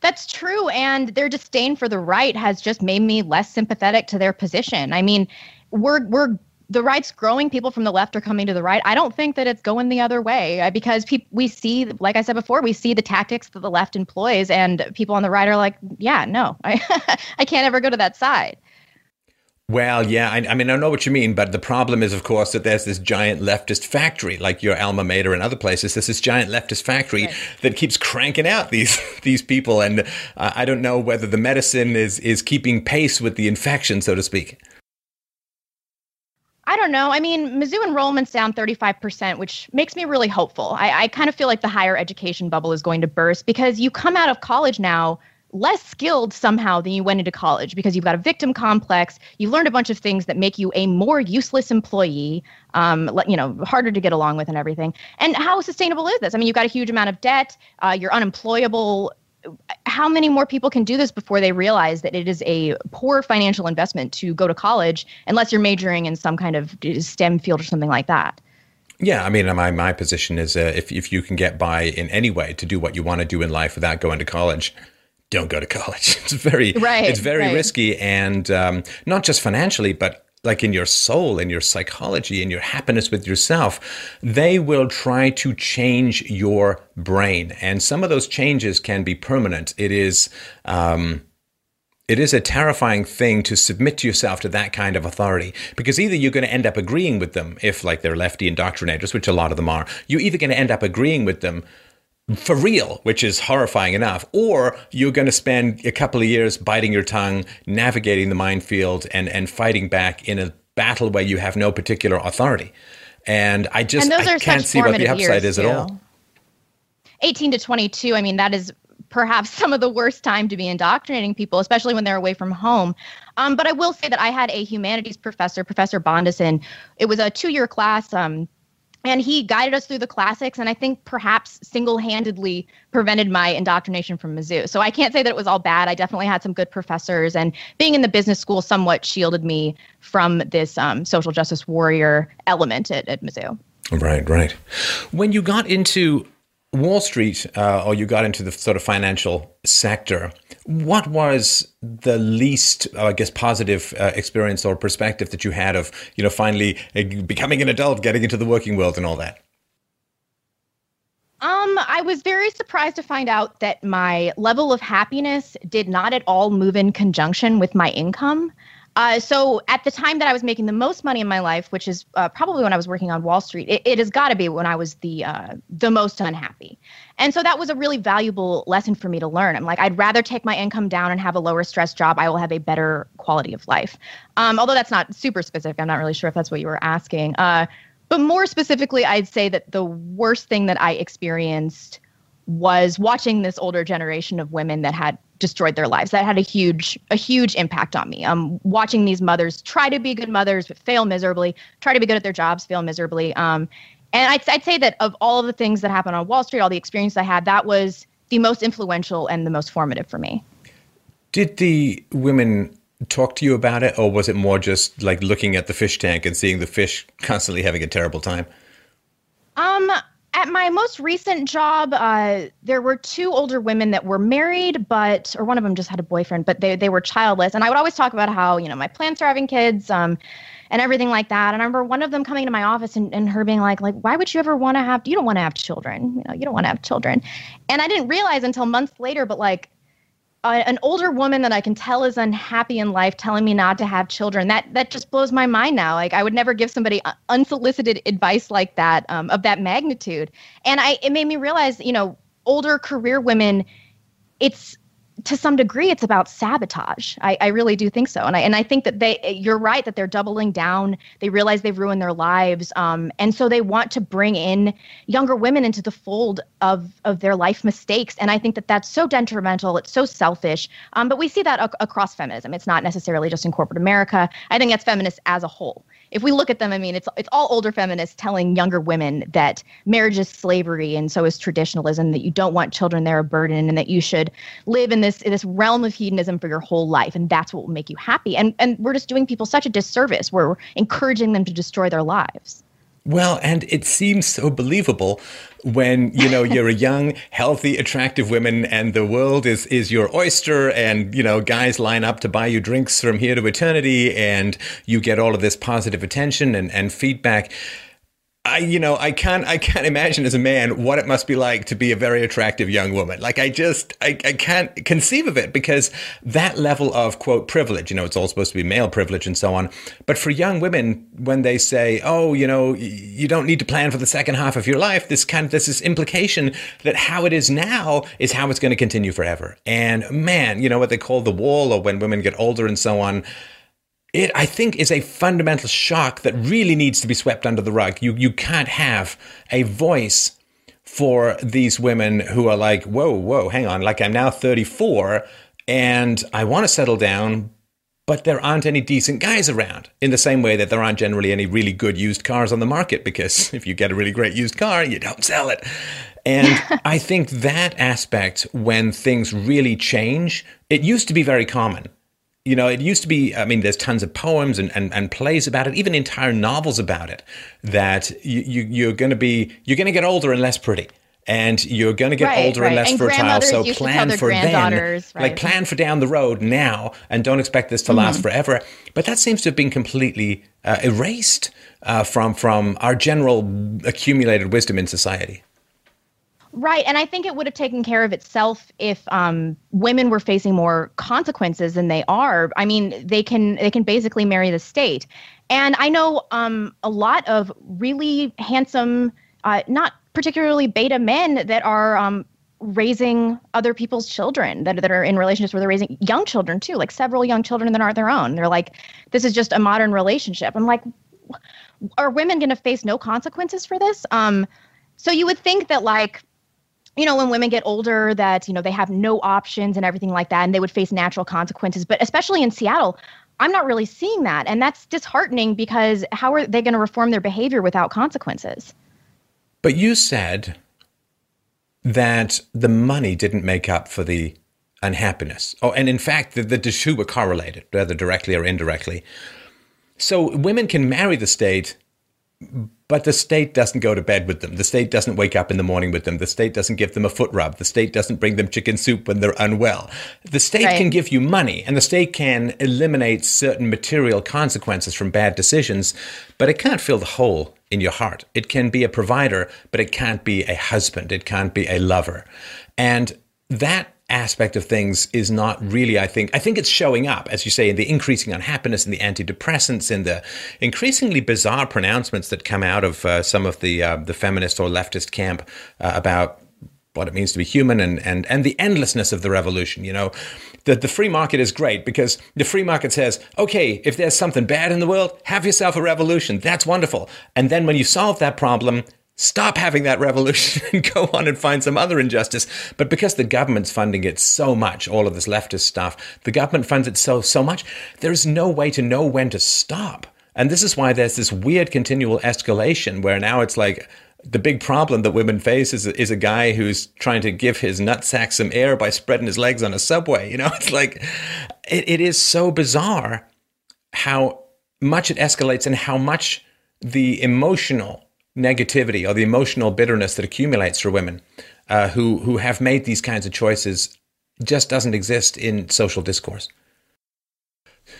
That's true and their disdain for the right has just made me less sympathetic to their position. I mean we're we're the right's growing. People from the left are coming to the right. I don't think that it's going the other way uh, because pe- we see, like I said before, we see the tactics that the left employs, and people on the right are like, yeah, no, I, I can't ever go to that side. Well, yeah, I, I, mean, I know what you mean, but the problem is, of course, that there's this giant leftist factory, like your alma mater and other places. There's this giant leftist factory right. that keeps cranking out these these people, and uh, I don't know whether the medicine is is keeping pace with the infection, so to speak. I don't know. I mean, Mizzou enrollment's down 35%, which makes me really hopeful. I, I kind of feel like the higher education bubble is going to burst because you come out of college now less skilled somehow than you went into college because you've got a victim complex. You've learned a bunch of things that make you a more useless employee, um, you know, harder to get along with and everything. And how sustainable is this? I mean, you've got a huge amount of debt. Uh, you're unemployable. How many more people can do this before they realize that it is a poor financial investment to go to college unless you're majoring in some kind of STEM field or something like that? Yeah, I mean, my my position is uh, if if you can get by in any way to do what you want to do in life without going to college, don't go to college. It's very right, it's very right. risky, and um, not just financially, but like in your soul, in your psychology, in your happiness with yourself, they will try to change your brain, and some of those changes can be permanent. It is. Um, it is a terrifying thing to submit yourself to that kind of authority because either you're going to end up agreeing with them if like they're lefty indoctrinators which a lot of them are you're either going to end up agreeing with them for real, which is horrifying enough, or you're going to spend a couple of years biting your tongue, navigating the minefield, and and fighting back in a battle where you have no particular authority. And I just and I can't see what the upside is too. at all. 18 to 22, I mean, that is perhaps some of the worst time to be indoctrinating people, especially when they're away from home. Um, but I will say that I had a humanities professor, Professor Bondison. It was a two year class. Um, and he guided us through the classics and i think perhaps single-handedly prevented my indoctrination from mizzou. So i can't say that it was all bad. I definitely had some good professors and being in the business school somewhat shielded me from this um, social justice warrior element at, at mizzou. Right right. When you got into wall street uh, or you got into the sort of financial sector what was the least, uh, I guess, positive uh, experience or perspective that you had of, you know, finally uh, becoming an adult, getting into the working world, and all that? Um, I was very surprised to find out that my level of happiness did not at all move in conjunction with my income. Uh, so at the time that I was making the most money in my life, which is uh, probably when I was working on Wall Street, it, it has got to be when I was the uh, the most unhappy. And so that was a really valuable lesson for me to learn. I'm like, I'd rather take my income down and have a lower stress job. I will have a better quality of life. Um, although that's not super specific, I'm not really sure if that's what you were asking. Uh, but more specifically, I'd say that the worst thing that I experienced was watching this older generation of women that had destroyed their lives. That had a huge a huge impact on me. Um, watching these mothers try to be good mothers but fail miserably, try to be good at their jobs, fail miserably. Um, and I'd, I'd say that of all of the things that happened on Wall Street, all the experience I had, that was the most influential and the most formative for me. Did the women talk to you about it, or was it more just like looking at the fish tank and seeing the fish constantly having a terrible time? Um, at my most recent job, uh, there were two older women that were married, but or one of them just had a boyfriend, but they they were childless. And I would always talk about how you know my plans are having kids, um, and everything like that. And I remember one of them coming to my office and, and her being like, like, why would you ever want to have? You don't want to have children, you know, you don't want to have children. And I didn't realize until months later, but like an older woman that I can tell is unhappy in life telling me not to have children. That that just blows my mind now. Like I would never give somebody unsolicited advice like that um, of that magnitude. And I it made me realize, you know, older career women, it's to some degree it's about sabotage. I, I really do think so. And I, and I think that they you're right that they're doubling down. They realize they've ruined their lives. Um, and so they want to bring in younger women into the fold of of their life mistakes. And i think that that's so detrimental. It's so selfish. Um, but we see that ac- across feminism. It's not necessarily just in corporate america. I think that's feminists as a whole if we look at them, I mean, it's it's all older feminists telling younger women that marriage is slavery and so is traditionalism, that you don't want children, they're a burden, and that you should live in this in this realm of hedonism for your whole life, and that's what will make you happy. And and we're just doing people such a disservice. We're encouraging them to destroy their lives. Well, and it seems so believable when you know you're a young, healthy, attractive woman, and the world is is your oyster, and you know guys line up to buy you drinks from here to eternity, and you get all of this positive attention and, and feedback. I, you know, I can't, I can't imagine as a man what it must be like to be a very attractive young woman. Like, I just, I, I can't conceive of it because that level of quote privilege, you know, it's all supposed to be male privilege and so on. But for young women, when they say, oh, you know, you don't need to plan for the second half of your life, this kind of, this is implication that how it is now is how it's going to continue forever. And man, you know, what they call the wall or when women get older and so on it I think is a fundamental shock that really needs to be swept under the rug. You you can't have a voice for these women who are like, whoa, whoa, hang on, like I'm now 34 and I want to settle down, but there aren't any decent guys around in the same way that there aren't generally any really good used cars on the market because if you get a really great used car, you don't sell it. And I think that aspect, when things really change, it used to be very common. You know, it used to be, I mean, there's tons of poems and, and, and plays about it, even entire novels about it, that you, you, you're going to be, you're going to get older and less pretty and you're going to get Right, older and less And fertile. So grandmothers used to tell plan for then, granddaughters, like plan for down the road now, and don't expect this to last forever. But that seems to have been completely uh, erased uh, from from our general accumulated wisdom in society. Right, and I think it would have taken care of itself if um, women were facing more consequences than they are. I mean, they can they can basically marry the state, and I know um, a lot of really handsome, uh, not particularly beta men that are um, raising other people's children that that are in relationships where they're raising young children too, like several young children that aren't their own. They're like, this is just a modern relationship. I'm like, are women going to face no consequences for this? Um, so you would think that like you know when women get older that you know they have no options and everything like that and they would face natural consequences but especially in seattle i'm not really seeing that and that's disheartening because how are they going to reform their behavior without consequences But you said that the money didn't make up for the unhappiness. Oh, and in fact, the, the two were correlated, whether directly or indirectly. So women can marry the state, but the state doesn't go to bed with them. The state doesn't wake up in the morning with them. The state doesn't give them a foot rub. The state doesn't bring them chicken soup when they're unwell. The state Right. can give you money and the state can eliminate certain material consequences from bad decisions, but it can't fill the hole in your heart. It can be a provider, but it can't be a husband. It can't be a lover. And that aspect of things is not really i think i think it's showing up as you say in the increasing unhappiness and the antidepressants and the increasingly bizarre pronouncements that come out of uh, some of the uh, the feminist or leftist camp uh, about what it means to be human and, and, and the endlessness of the revolution. You know, the, the free market is great because the free market says, okay, if there's something bad in the world, have yourself a revolution. That's wonderful. And then when you solve that problem, stop having that revolution and go on and find some other injustice. But because the government's funding it so much, all of this leftist stuff, the government funds it so, so much, there's no way to know when to stop. And this is why there's this weird continual escalation where now it's like, the big problem that women face is is a guy who's trying to give his nutsack some air by spreading his legs on a subway. You know, it's like it, it is so bizarre how much it escalates and how much the emotional negativity or the emotional bitterness that accumulates for women uh, who who have made these kinds of choices just doesn't exist in social discourse.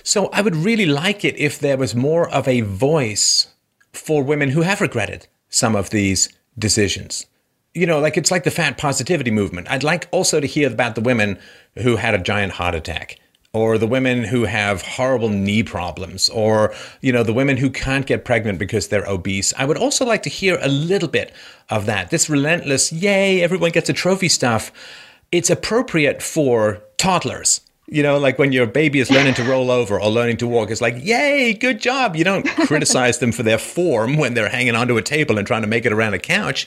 So I would really like it if there was more of a voice for women who have regretted some of these decisions. You know, like it's like the fat positivity movement. I'd like also to hear about the women who had a giant heart attack or the women who have horrible knee problems or you know the women who can't get pregnant because they're obese. I would also like to hear a little bit of that this relentless yay everyone gets a trophy stuff. It's appropriate for toddlers. You know like when your baby is learning to roll over or learning to walk it's like yay good job. You don't criticize them for their form when they're hanging onto a table and trying to make it around a couch.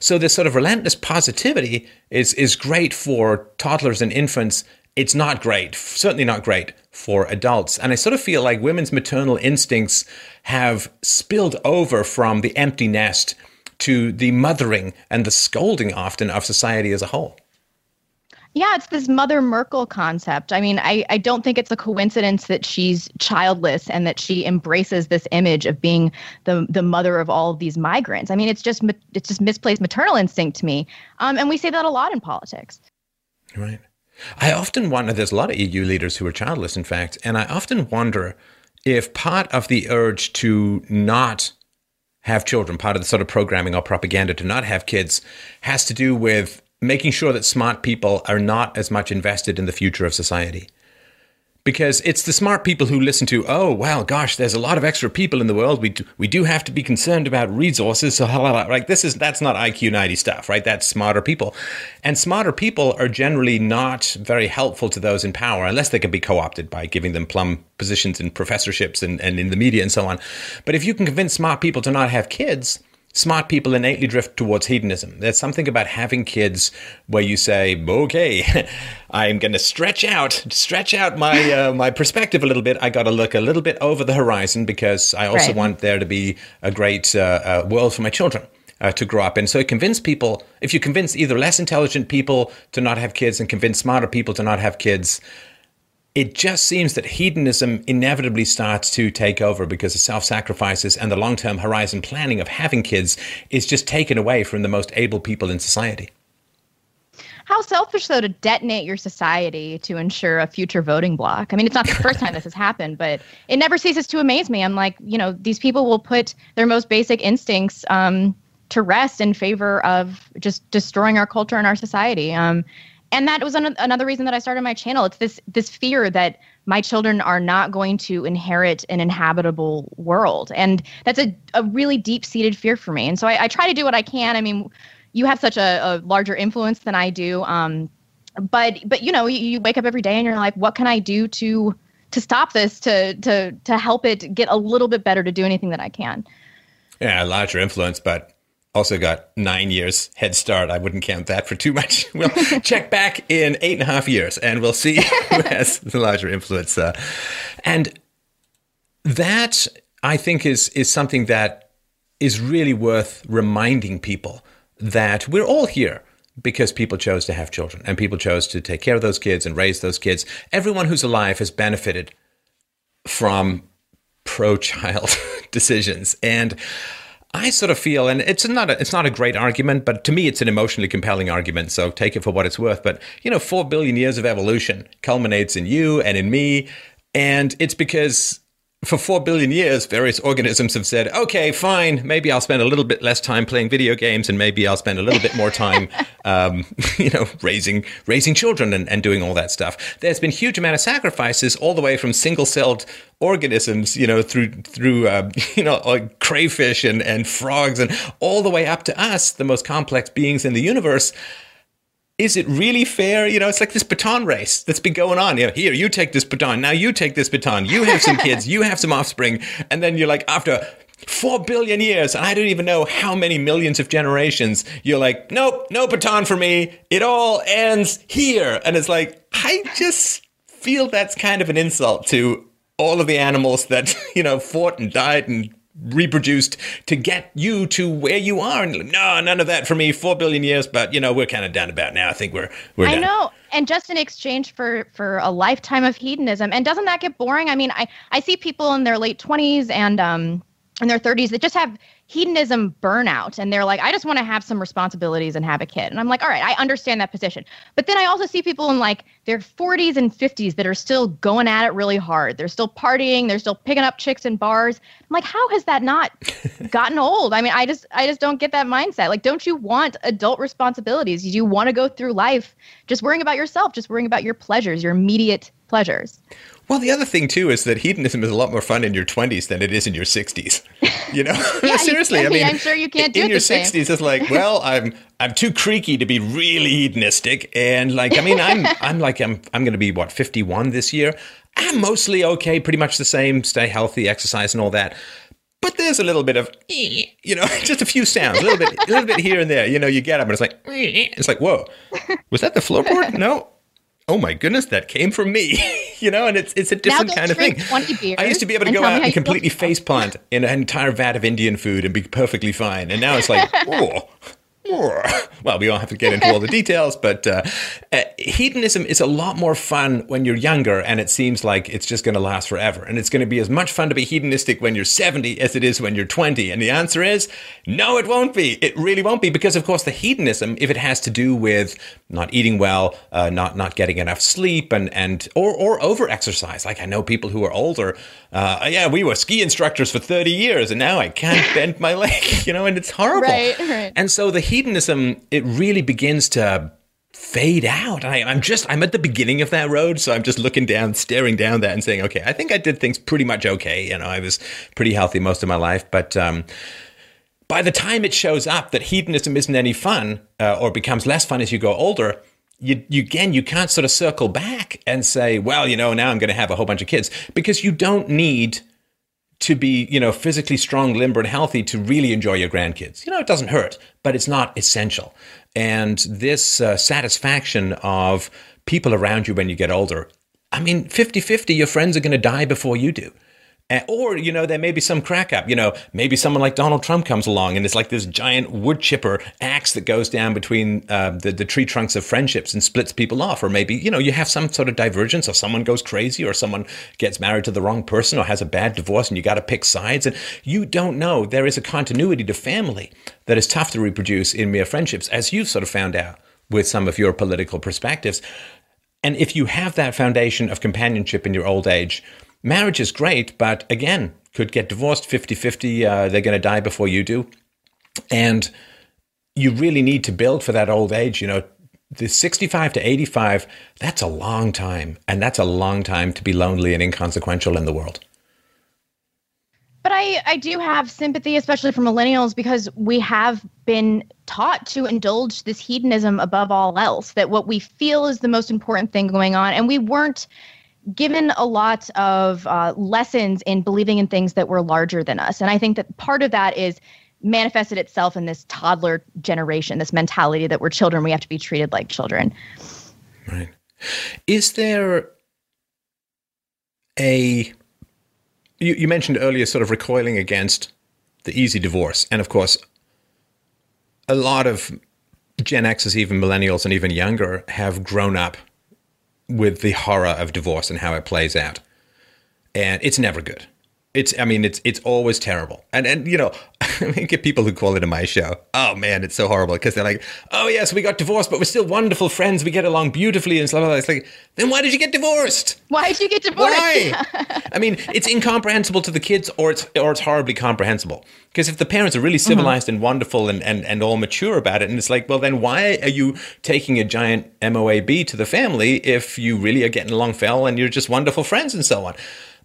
So this sort of relentless positivity is is great for toddlers and infants it's not great, certainly not great for adults. And I sort of feel like women's maternal instincts have spilled over from the empty nest to the mothering and the scolding often of society as a whole. Yeah, it's this Mother Merkel concept. I mean, I, I don't think it's a coincidence that she's childless and that she embraces this image of being the the mother of all of these migrants. I mean, it's just it's just misplaced maternal instinct to me. Um, and we say that a lot in politics. Right. I often wonder, there's a lot of EU leaders who are childless, in fact, and I often wonder if part of the urge to not have children, part of the sort of programming or propaganda to not have kids, has to do with making sure that smart people are not as much invested in the future of society. Because it's the smart people who listen to, oh, well, gosh, there's a lot of extra people in the world. We do, we do have to be concerned about resources. So, like, this is, that's not IQ 90 stuff, right? That's smarter people. And smarter people are generally not very helpful to those in power unless they can be co opted by giving them plum positions in professorships and, and in the media and so on. But if you can convince smart people to not have kids, smart people innately drift towards hedonism. There's something about having kids where you say, "Okay, I'm going to stretch out, stretch out my uh, my perspective a little bit. I got to look a little bit over the horizon because I also Right. want there to be a great uh, uh, world for my children." Uh, to grow up in. So convince people, if you convince either less intelligent people to not have kids and convince smarter people to not have kids, it just seems that hedonism inevitably starts to take over because the self sacrifices and the long term horizon planning of having kids is just taken away from the most able people in society. How selfish, though, to detonate your society to ensure a future voting bloc. I mean, it's not the first time this has happened, but it never ceases to amaze me. I'm like, you know, these people will put their most basic instincts um, to rest in favor of just destroying our culture and our society. Um, and that was an- another reason that I started my channel. It's this this fear that my children are not going to inherit an inhabitable world, and that's a, a really deep seated fear for me. And so I, I try to do what I can. I mean, you have such a, a larger influence than I do. Um, but but you know, you, you wake up every day and you're like, what can I do to to stop this? To to to help it get a little bit better? To do anything that I can. Yeah, larger influence, but also got nine years head start. I wouldn't count that for too much. We'll check back in eight and a half years and we'll see who has the larger influence. Uh, and that, I think, is, is something that is really worth reminding people that we're all here because people chose to have children and people chose to take care of those kids and raise those kids. Everyone who's alive has benefited from pro child decisions. And I sort of feel, and it's not a, it's not a great argument, but to me, it's an emotionally compelling argument. So take it for what it's worth. But you know, four billion years of evolution culminates in you and in me, and it's because for four billion years, various organisms have said, "Okay, fine, maybe I'll spend a little bit less time playing video games, and maybe I'll spend a little bit more time, um, you know, raising raising children and, and doing all that stuff." There's been huge amount of sacrifices, all the way from single-celled organisms, you know, through through uh, you know like crayfish and and frogs, and all the way up to us, the most complex beings in the universe is it really fair? You know, it's like this baton race that's been going on. You know, here, you take this baton. Now you take this baton. You have some kids. You have some offspring. And then you're like, after four billion years, and I don't even know how many millions of generations, you're like, nope, no baton for me. It all ends here. And it's like, I just feel that's kind of an insult to all of the animals that, you know, fought and died and reproduced to get you to where you are. And no, none of that for me. Four billion years, but you know we're kind of done about now. I think we're we're I know. And just in exchange for for a lifetime of hedonism. And doesn't that get boring? I mean, I I see people in their late 20s and um in their 30s that just have hedonism burnout and they're like I just want to have some responsibilities and have a kid. And I'm like, "All right, I understand that position." But then I also see people in like their 40s and 50s that are still going at it really hard. They're still partying, they're still picking up chicks in bars. I'm like, "How has that not gotten old?" I mean, I just I just don't get that mindset. Like, don't you want adult responsibilities? Do you want to go through life just worrying about yourself, just worrying about your pleasures, your immediate pleasures? Well, the other thing too is that hedonism is a lot more fun in your 20s than it is in your 60s. You know, Yeah, seriously. you- I mean, I'm sure you can't do in your the same. 60s. It's like, well, I'm I'm too creaky to be really hedonistic, and like, I mean, I'm I'm like I'm I'm going to be what 51 this year. I'm mostly okay, pretty much the same. Stay healthy, exercise, and all that. But there's a little bit of, you know, just a few sounds, a little bit, a little bit here and there. You know, you get up and it's like, it's like, whoa, was that the floorboard? No. Oh my goodness, that came from me. you know, and it's it's a different kind of thing. I used to be able to go out and completely face plant in an entire vat of Indian food and be perfectly fine. And now it's like, oh. Well, we don't have to get into all the details, but uh, uh, hedonism is a lot more fun when you're younger, and it seems like it's just going to last forever. And it's going to be as much fun to be hedonistic when you're 70 as it is when you're 20. And the answer is no, it won't be. It really won't be, because of course the hedonism, if it has to do with not eating well, uh, not not getting enough sleep, and and or or over exercise. Like I know people who are older. Uh, yeah, we were ski instructors for 30 years, and now I can't bend my leg. You know, and it's horrible. Right, right. And so the hedonism, it really begins to fade out. I, I'm just, I'm at the beginning of that road. So I'm just looking down, staring down that and saying, okay, I think I did things pretty much okay. You know, I was pretty healthy most of my life. But um, by the time it shows up that hedonism isn't any fun uh, or becomes less fun as you go older, you, you again, you can't sort of circle back and say, well, you know, now I'm going to have a whole bunch of kids because you don't need to be, you know, physically strong, limber, and healthy to really enjoy your grandkids. You know, it doesn't hurt, but it's not essential. And this uh, satisfaction of people around you when you get older, I mean, 50 50, your friends are going to die before you do. Or, you know, there may be some crack up. You know, maybe someone like Donald Trump comes along and it's like this giant wood chipper axe that goes down between uh, the, the tree trunks of friendships and splits people off. Or maybe, you know, you have some sort of divergence or someone goes crazy or someone gets married to the wrong person or has a bad divorce and you got to pick sides. And you don't know. There is a continuity to family that is tough to reproduce in mere friendships, as you've sort of found out with some of your political perspectives. And if you have that foundation of companionship in your old age, marriage is great, but again, could get divorced 50 50. Uh, they're going to die before you do. And you really need to build for that old age. You know, the 65 to 85, that's a long time. And that's a long time to be lonely and inconsequential in the world. But I, I do have sympathy, especially for millennials, because we have been taught to indulge this hedonism above all else, that what we feel is the most important thing going on. And we weren't given a lot of uh, lessons in believing in things that were larger than us. And I think that part of that is manifested itself in this toddler generation, this mentality that we're children, we have to be treated like children. Right. Is there a, you, you mentioned earlier sort of recoiling against the easy divorce. And of course, a lot of Gen X's, even millennials and even younger, have grown up with the horror of divorce and how it plays out. And it's never good. It's, I mean, it's it's always terrible. And and you know, I mean, get people who call it in my show. Oh man, it's so horrible because they're like, oh yes, we got divorced, but we're still wonderful friends. We get along beautifully and stuff like that. It's like, then why did you get divorced? Why did you get divorced? Why? I mean, it's incomprehensible to the kids, or it's or it's horribly comprehensible. Because if the parents are really mm-hmm. civilized mm-hmm. and wonderful and, and and all mature about it, and it's like, well, then why are you taking a giant MOAB to the family if you really are getting along well and you're just wonderful friends and so on?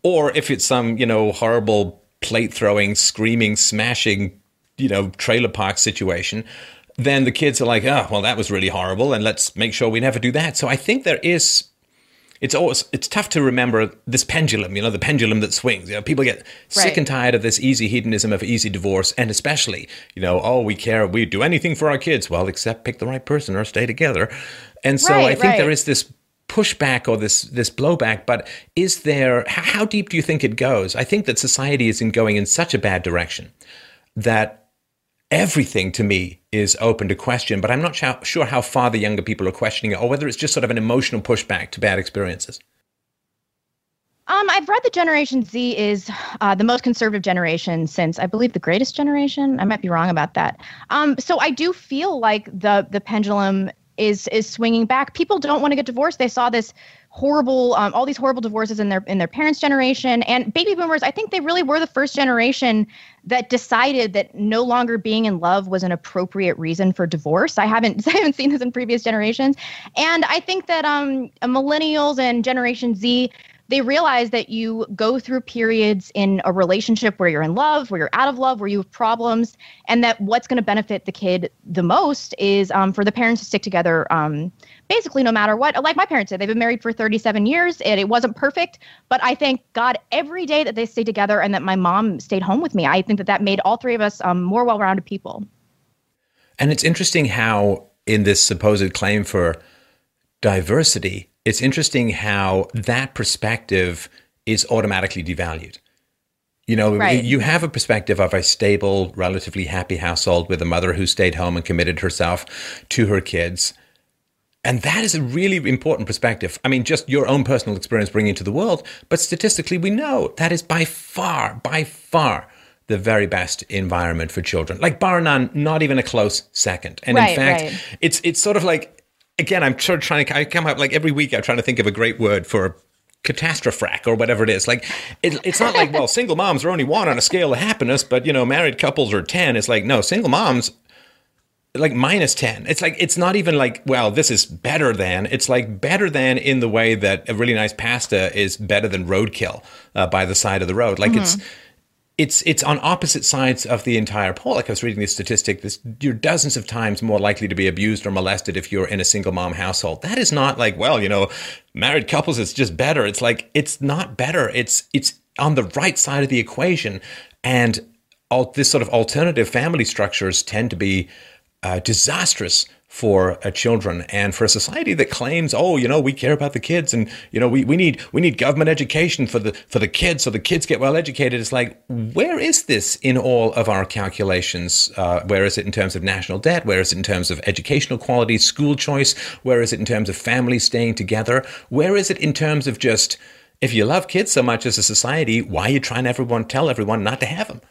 Or if it's some, you know, horrible plate throwing, screaming, smashing, you know, trailer park situation, then the kids are like, oh, well, that was really horrible, and let's make sure we never do that. So I think there is. It's always it's tough to remember this pendulum, you know, the pendulum that swings. You know, people get right. sick and tired of this easy hedonism of easy divorce, and especially, you know, oh, we care, we do anything for our kids, well, except pick the right person or stay together. And so right, I think right. there is this pushback or this this blowback but is there how, how deep do you think it goes i think that society is in going in such a bad direction that everything to me is open to question but i'm not sure how far the younger people are questioning it or whether it's just sort of an emotional pushback to bad experiences um, I've read that Generation Z is uh, the most conservative generation since I believe the greatest generation. I might be wrong about that. Um, so I do feel like the the pendulum is is swinging back. People don't want to get divorced. They saw this horrible, um, all these horrible divorces in their in their parents' generation, and baby boomers. I think they really were the first generation that decided that no longer being in love was an appropriate reason for divorce. I haven't I haven't seen this in previous generations, and I think that um, millennials and Generation Z they realize that you go through periods in a relationship where you're in love, where you're out of love, where you have problems, and that what's going to benefit the kid the most is um, for the parents to stick together. Um, basically, no matter what. Like my parents did, they've been married for 37 years, and it wasn't perfect, but I thank God every day that they stayed together and that my mom stayed home with me. I think that that made all three of us um, more well-rounded people. And it's interesting how, in this supposed claim for diversity, it's interesting how that perspective is automatically devalued. You know, right. you have a perspective of a stable, relatively happy household with a mother who stayed home and committed herself to her kids. And that is a really important perspective. I mean, just your own personal experience bringing to the world, but statistically, we know that is by far, by far the very best environment for children. Like bar none, not even a close second. And right, in fact, right. it's it's sort of like again, I'm sort of trying to I come up like every week. I'm trying to think of a great word for catastrophrac or whatever it is. Like it, it's not like well, single moms are only one on a scale of happiness, but you know, married couples are ten. It's like no, single moms like minus 10 it's like it's not even like well this is better than it's like better than in the way that a really nice pasta is better than roadkill uh, by the side of the road like mm-hmm. it's it's it's on opposite sides of the entire poll. Like I was reading this statistic, this you're dozens of times more likely to be abused or molested if you're in a single mom household. That is not like, well, you know, married couples it's just better. It's like it's not better. It's it's on the right side of the equation. And all, this sort of alternative family structures tend to be uh, disastrous for uh, children and for a society that claims, oh, you know, we care about the kids and you know we, we need we need government education for the for the kids so the kids get well educated. It's like where is this in all of our calculations? Uh, where is it in terms of national debt? Where is it in terms of educational quality, school choice? Where is it in terms of families staying together? Where is it in terms of just if you love kids so much as a society, why are you trying everyone tell everyone not to have them?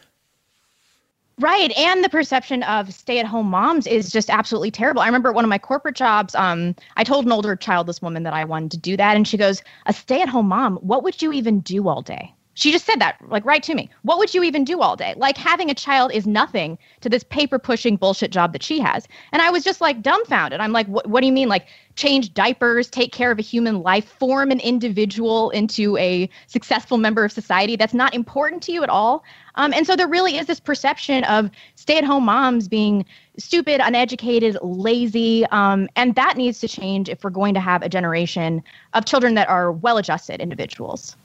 Right. And the perception of stay at home moms is just absolutely terrible. I remember one of my corporate jobs, um, I told an older childless woman that I wanted to do that. And she goes, A stay at home mom, what would you even do all day? She just said that, like, right to me. What would you even do all day? Like, having a child is nothing to this paper pushing bullshit job that she has. And I was just like dumbfounded. I'm like, what, what do you mean? Like, change diapers, take care of a human life, form an individual into a successful member of society that's not important to you at all. Um, and so there really is this perception of stay at home moms being stupid, uneducated, lazy. Um, and that needs to change if we're going to have a generation of children that are well adjusted individuals.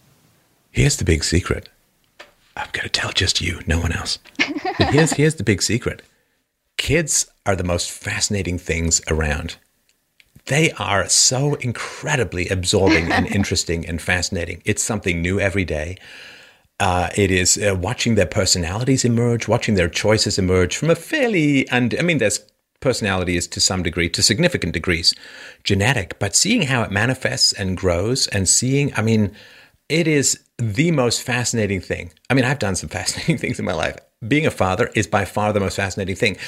Here's the big secret. I'm going to tell just you, no one else. here's, here's the big secret kids are the most fascinating things around. They are so incredibly absorbing and interesting and fascinating. It's something new every day. Uh, it is uh, watching their personalities emerge, watching their choices emerge from a fairly, and I mean, there's personality is to some degree, to significant degrees, genetic, but seeing how it manifests and grows and seeing, I mean, it is the most fascinating thing. I mean, I've done some fascinating things in my life. Being a father is by far the most fascinating thing.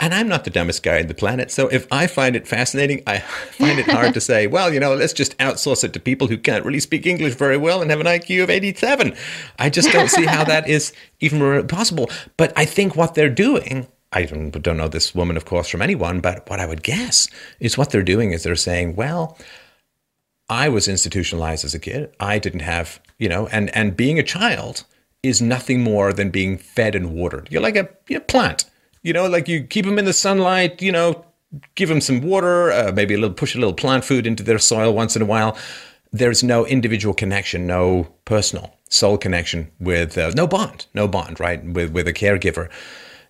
And I'm not the dumbest guy on the planet. So if I find it fascinating, I find it hard to say, well, you know, let's just outsource it to people who can't really speak English very well and have an IQ of 87. I just don't see how that is even possible. But I think what they're doing I don't, don't know this woman, of course, from anyone, but what I would guess is what they're doing is they're saying, well, I was institutionalized as a kid. I didn't have, you know, and and being a child is nothing more than being fed and watered. You're like a, you're a plant. You know, like you keep them in the sunlight, you know, give them some water, uh, maybe a little push a little plant food into their soil once in a while. There's no individual connection, no personal soul connection with uh, no bond, no bond, right, with with a caregiver,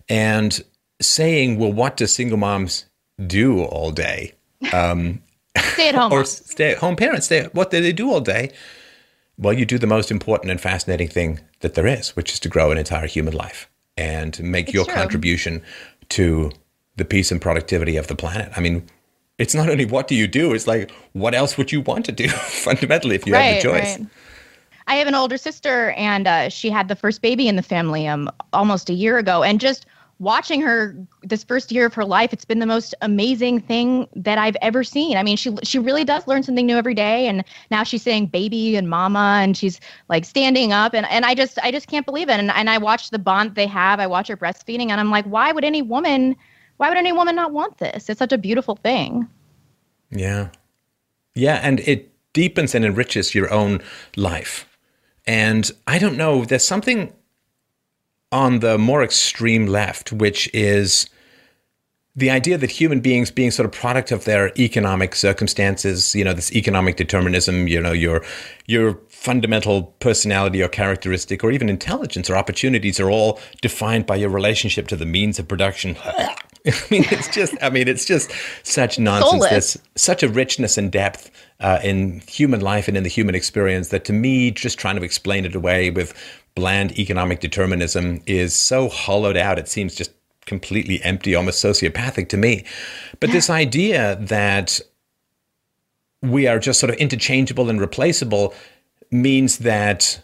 and saying, well, what do single moms do all day? Um, Stay at home. or stay at home parents. Stay, what do they do all day? Well, you do the most important and fascinating thing that there is, which is to grow an entire human life and make it's your true. contribution to the peace and productivity of the planet. I mean, it's not only what do you do, it's like what else would you want to do fundamentally if you right, had the choice. Right. I have an older sister, and uh, she had the first baby in the family um, almost a year ago. And just watching her this first year of her life it's been the most amazing thing that i've ever seen. I mean she she really does learn something new every day and now she's saying baby and mama and she's like standing up and, and i just i just can't believe it. And, and i watch the bond they have i watch her breastfeeding and i'm like why would any woman why would any woman not want this? It's such a beautiful thing. Yeah. Yeah and it deepens and enriches your own life. And i don't know there's something on the more extreme left, which is the idea that human beings being sort of product of their economic circumstances, you know, this economic determinism, you know, your your fundamental personality or characteristic or even intelligence or opportunities are all defined by your relationship to the means of production. I mean, it's just, I mean, it's just such nonsense. Soulless. There's such a richness and depth uh, in human life and in the human experience that to me, just trying to explain it away with bland economic determinism is so hollowed out, it seems just completely empty, almost sociopathic to me. But this idea that we are just sort of interchangeable and replaceable means that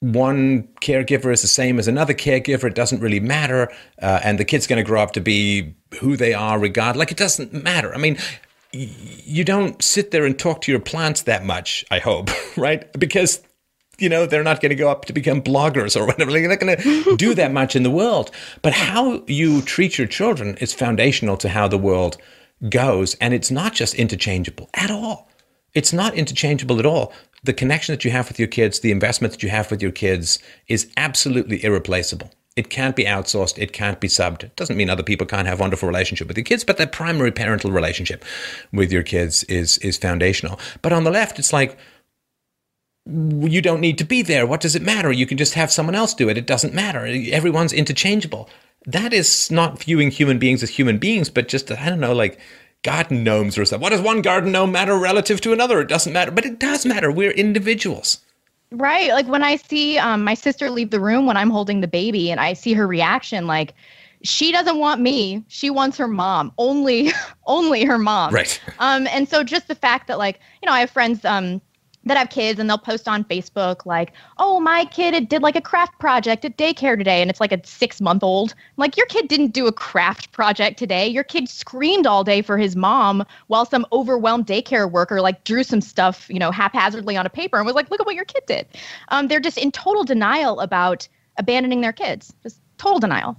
one caregiver is the same as another caregiver. It doesn't really matter. Uh, and the kid's going to grow up to be who they are, regard. Like it doesn't matter. I mean, you don't sit there and talk to your plants that much, I hope, right? Because you know, they're not going to go up to become bloggers or whatever. They're not going to do that much in the world. But how you treat your children is foundational to how the world goes. And it's not just interchangeable at all. It's not interchangeable at all. The connection that you have with your kids, the investment that you have with your kids is absolutely irreplaceable. It can't be outsourced. It can't be subbed. It doesn't mean other people can't have wonderful relationship with your kids, but that primary parental relationship with your kids is is foundational. But on the left, it's like, you don't need to be there. What does it matter? You can just have someone else do it. It doesn't matter. Everyone's interchangeable. That is not viewing human beings as human beings, but just, I don't know, like garden gnomes or something. What does one garden gnome matter relative to another? It doesn't matter, but it does matter. We're individuals. Right. Like when I see um, my sister leave the room when I'm holding the baby and I see her reaction, like, she doesn't want me she wants her mom only only her mom right um and so just the fact that like you know i have friends um that have kids and they'll post on Facebook like, "Oh, my kid did like a craft project at daycare today," and it's like a six month old. Like your kid didn't do a craft project today. Your kid screamed all day for his mom while some overwhelmed daycare worker like drew some stuff, you know, haphazardly on a paper and was like, "Look at what your kid did." Um, they're just in total denial about abandoning their kids. Just total denial.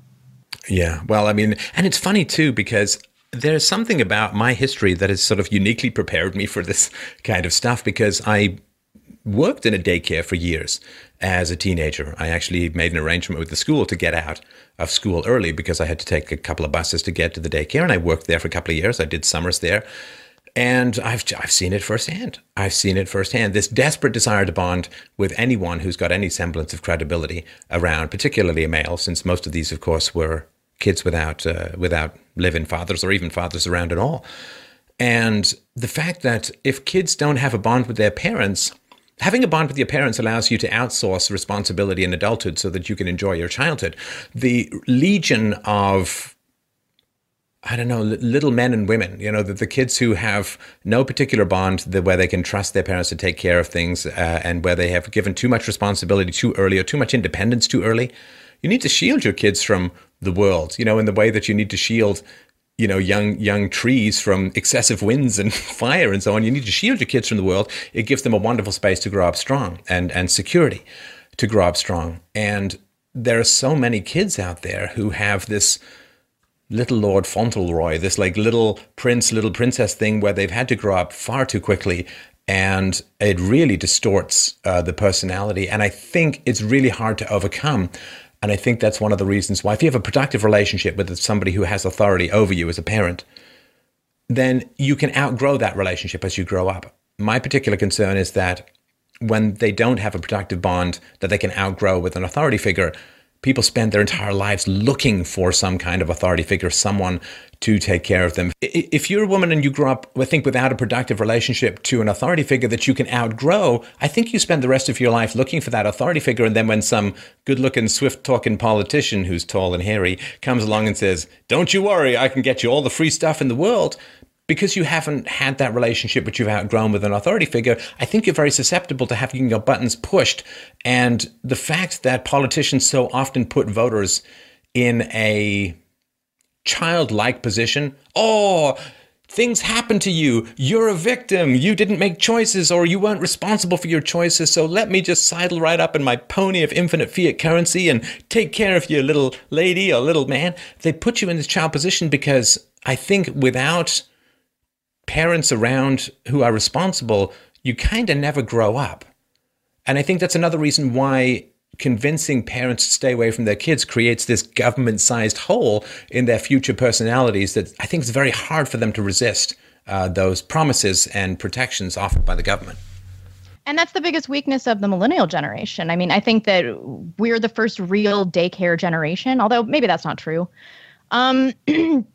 Yeah. Well, I mean, and it's funny too because there's something about my history that has sort of uniquely prepared me for this kind of stuff because I worked in a daycare for years as a teenager. I actually made an arrangement with the school to get out of school early because I had to take a couple of buses to get to the daycare, and I worked there for a couple of years. I did summers there. And I've, I've seen it firsthand. I've seen it firsthand. This desperate desire to bond with anyone who's got any semblance of credibility around, particularly a male, since most of these, of course, were kids without uh, without live-in fathers or even fathers around at all. And the fact that if kids don't have a bond with their parents, having a bond with your parents allows you to outsource responsibility in adulthood so that you can enjoy your childhood. The legion of I don't know, little men and women, you know, the, the kids who have no particular bond the, where they can trust their parents to take care of things uh, and where they have given too much responsibility too early or too much independence too early. You need to shield your kids from the world, you know, in the way that you need to shield, you know, young young trees from excessive winds and fire and so on. You need to shield your kids from the world. It gives them a wonderful space to grow up strong and and security to grow up strong. And there are so many kids out there who have this little Lord Fauntleroy, this like little prince, little princess thing where they've had to grow up far too quickly. And it really distorts uh, the personality. And I think it's really hard to overcome. And I think that's one of the reasons why, if you have a productive relationship with somebody who has authority over you as a parent, then you can outgrow that relationship as you grow up. My particular concern is that when they don't have a productive bond that they can outgrow with an authority figure, people spend their entire lives looking for some kind of authority figure, someone to take care of them. If you're a woman and you grow up, I think, without a productive relationship to an authority figure that you can outgrow, I think you spend the rest of your life looking for that authority figure. And then when some good looking, swift talking politician who's tall and hairy comes along and says, Don't you worry, I can get you all the free stuff in the world, because you haven't had that relationship which you've outgrown with an authority figure, I think you're very susceptible to having your buttons pushed. And the fact that politicians so often put voters in a childlike position, oh, things happen to you. You're a victim. You didn't make choices or you weren't responsible for your choices. So let me just sidle right up in my pony of infinite fiat currency and take care of you, little lady or little man. They put you in this child position because I think without parents around who are responsible, you kind of never grow up. And I think that's another reason why convincing parents to stay away from their kids creates this government sized hole in their future personalities that I think is very hard for them to resist uh, those promises and protections offered by the government. And that's the biggest weakness of the millennial generation. I mean, I think that we're the first real daycare generation, although maybe that's not true. Um,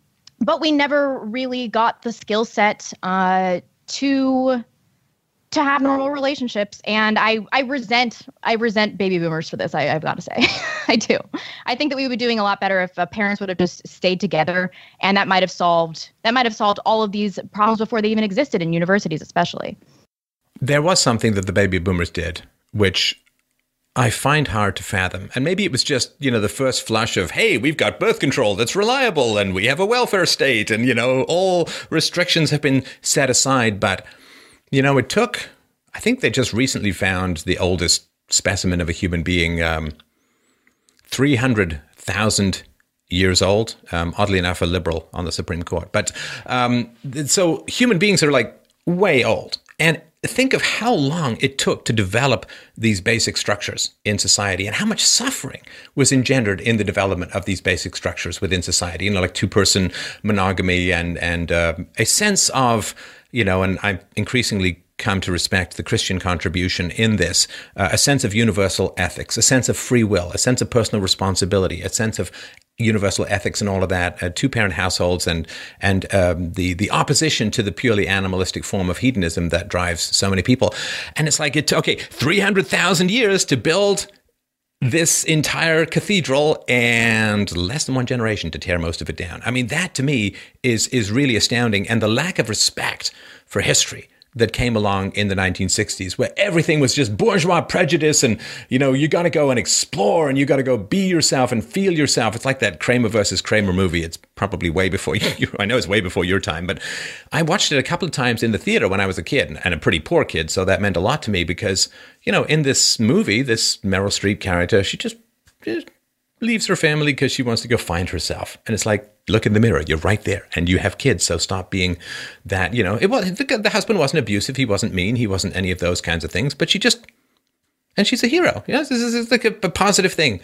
but we never really got the skill set uh, to to have normal relationships. And I, I resent i resent baby boomers for this I, I've got to say. I do. I think that we would be doing a lot better if uh, parents would have just stayed together and that might have solved that might have solved all of these problems before they even existed in universities especially. There was something that the baby boomers did which I find hard to fathom. And maybe it was just, you know, the first flush of, hey, we've got birth control that's reliable and we have a welfare state and, you know, all restrictions have been set aside. But, you know, it took, I think they just recently found the oldest specimen of a human being, um, 300,000 years old. Um, oddly enough, a liberal on the Supreme Court. But um, so human beings are like way old. And think of how long it took to develop these basic structures in society and how much suffering was engendered in the development of these basic structures within society. You know like two person monogamy and and uh, a sense of you know and i'm increasingly come to respect the Christian contribution in this uh, a sense of universal ethics, a sense of free will, a sense of personal responsibility, a sense of universal ethics and all of that, uh, two parent households, and and um, the the opposition to the purely animalistic form of hedonism that drives so many people. And it's like it okay, three hundred thousand years to build this entire cathedral and less than one generation to tear most of it down. I mean, that to me is is really astounding, and the lack of respect for history that came along in the 1960s where everything was just bourgeois prejudice and you know you got to go and explore and you got to go be yourself and feel yourself. It's like that kramer versus kramer movie. It's probably way before you i know it's way before your time but i watched it a couple of times in the theater when i was a kid and a pretty poor kid so that meant a lot to me because you know in this movie this meryl streep character she just, just leaves her family because she wants to go find herself. And it's like, look in the mirror, you're right there, and you have kids, so stop being that. You know, it was the, the husband wasn't abusive, he wasn't mean, he wasn't any of those kinds of things, but she just, and she's a hero. Yes, this is like a, a positive thing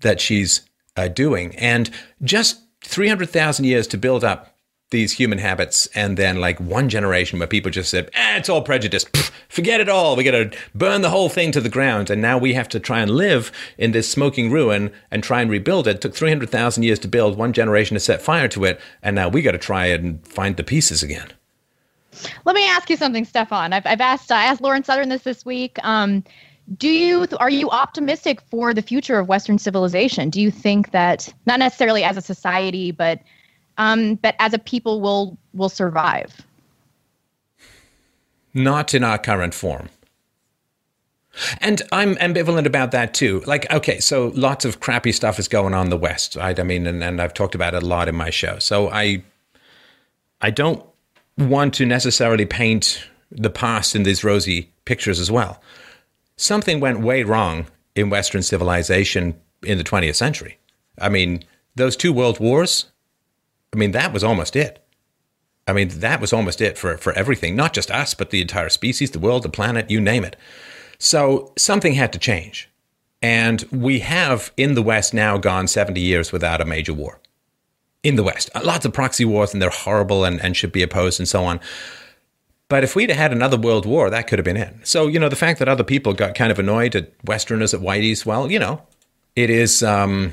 that she's uh, doing, and just three hundred thousand years to build up these human habits and then like one generation where people just said eh, it's all prejudice. Pfft, forget it all. We got to burn the whole thing to the ground. And now we have to try and live in this smoking ruin and try and rebuild it, it took 300,000 years to build. One generation to set fire to it. And now we got to try and find the pieces again. Let me ask you something stefan. I've, I've asked i asked lauren southern this this week. Um, do you are you optimistic for the future of western civilization? Do you think that not necessarily as a society but um, but as a people will will survive. Not in our current form. And I'm ambivalent about that too. Like, okay, so lots of crappy stuff is going on in the West, right? I mean, and, and I've talked about it a lot in my show. So I, I don't want to necessarily paint the past in these rosy pictures as well. Something went way wrong in Western civilization in the 20th century. I mean, those two world wars, I mean, that was almost it. I mean, that was almost it for, for everything, not just us, but the entire species, the world, the planet, you name it. So something had to change. And we have in the West now gone 70 years without a major war. In the West. Lots of proxy wars, and they're horrible and, and should be opposed and so on. But if we'd had another world war, that could have been it. So, you know, the fact that other people got kind of annoyed at Westerners at Whitey's, well, you know, it is. Um,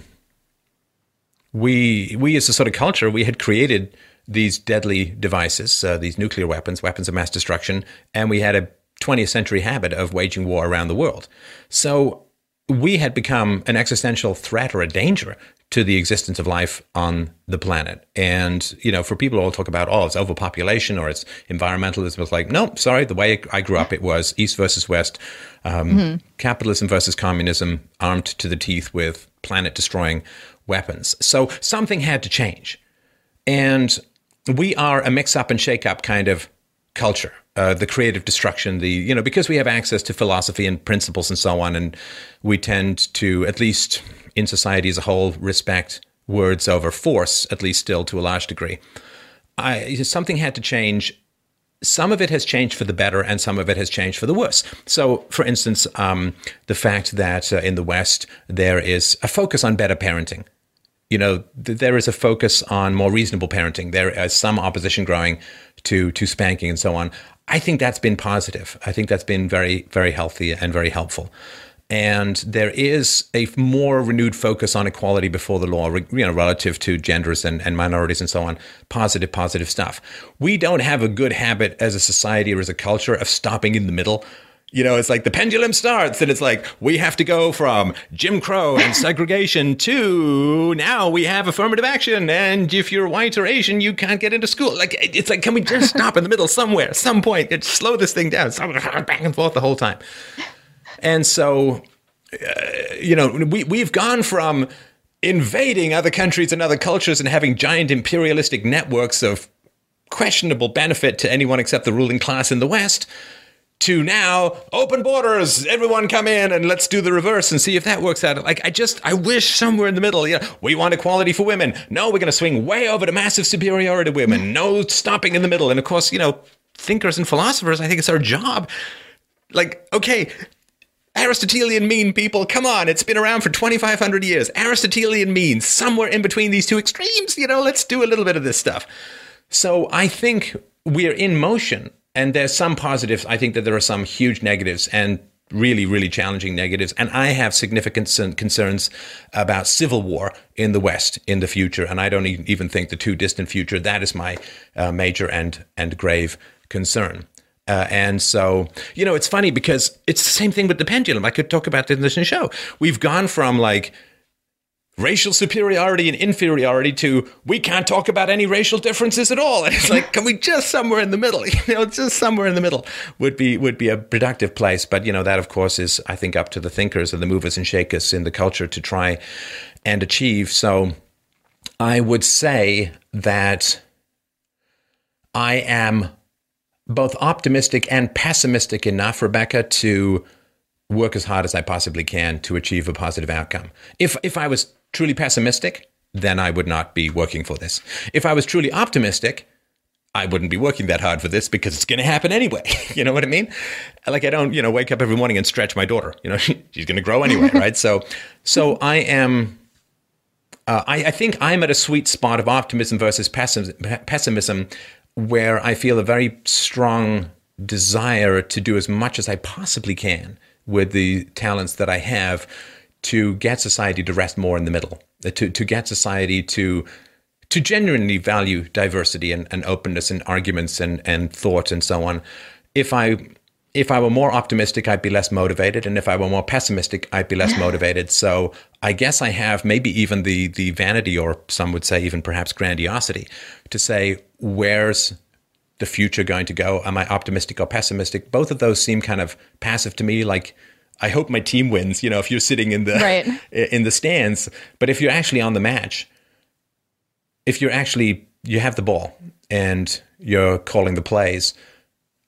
we we as a sort of culture we had created these deadly devices, uh, these nuclear weapons, weapons of mass destruction, and we had a 20th century habit of waging war around the world. So we had become an existential threat or a danger to the existence of life on the planet. And, you know, for people who all talk about, oh, it's overpopulation or it's environmentalism, it's like, no, sorry, the way I grew up, it was East versus West, um, mm-hmm. capitalism versus communism, armed to the teeth with planet destroying weapons. So something had to change. And we are a mix up and shake up kind of culture. Uh, the creative destruction, the you know, because we have access to philosophy and principles and so on, and we tend to, at least in society as a whole, respect words over force, at least still to a large degree. I, something had to change. Some of it has changed for the better, and some of it has changed for the worse. So, for instance, um, the fact that uh, in the West there is a focus on better parenting you know, th- there is a focus on more reasonable parenting. There is some opposition growing to to spanking and so on. I think that's been positive. I think that's been very very healthy and very helpful. And there is a more renewed focus on equality before the law, you know, relative to genders and, and minorities and so on. Positive, positive stuff. We don't have a good habit as a society or as a culture of stopping in the middle you know, it's like the pendulum starts and it's like we have to go from Jim Crow and segregation to now we have affirmative action. And if you're white or Asian, you can't get into school. Like, it's like, can we just stop in the middle somewhere, some point, and slow this thing down? back and forth the whole time. And so, uh, you know, we, we've gone from invading other countries and other cultures and having giant imperialistic networks of questionable benefit to anyone except the ruling class in the West to now open borders everyone come in and let's do the reverse and see if that works out. Like i just i wish somewhere in the middle you know we want equality for women. No we're going to swing way over to massive superiority women. No stopping in the middle. And of course you know thinkers and philosophers i think it's our job. Like okay Aristotelian mean people, come on, it's been around for 2,500 years. Aristotelian means somewhere in between these two extremes, you know, let's do a little bit of this stuff. So I think we're in motion and there's some positives. I think that there are some huge negatives and really, really challenging negatives. And I have significant concerns about civil war in the West in the future. And I don't even think the too distant future. That is my uh, major and and grave concern. Uh, and so, you know, it's funny because it's the same thing with the pendulum. I could talk about this in the show. We've gone from like racial superiority and inferiority to we can't talk about any racial differences at all. And it's like, can we just somewhere in the middle? You know, just somewhere in the middle would be would be a productive place. But you know, that of course is I think up to the thinkers and the movers and shakers in the culture to try and achieve. So I would say that I am both optimistic and pessimistic enough, Rebecca, to work as hard as I possibly can to achieve a positive outcome. If if I was truly pessimistic, then I would not be working for this. If I was truly optimistic, I wouldn't be working that hard for this because it's going to happen anyway. you know what I mean? Like I don't, you know, wake up every morning and stretch my daughter. You know, she's going to grow anyway, right? So, so I am. Uh, I, I, think I'm at a sweet spot of optimism versus pessimism, where I feel a very strong desire to do as much as I possibly can with the talents that I have to get society to rest more in the middle, uh, to, to get society to to genuinely value diversity and, and openness and arguments and, and thought and so on. If I if I were more optimistic, I'd be less motivated, and if I were more pessimistic, I'd be less motivated. So I guess I have maybe even the the vanity, or some would say even perhaps grandiosity, to say where's the future going to go? Am I optimistic or pessimistic? Both of those seem kind of passive to me, like I hope my team wins. You know, if you're sitting in the right. in the stands, but if you're actually on the match, if you're actually you have the ball and you're calling the plays,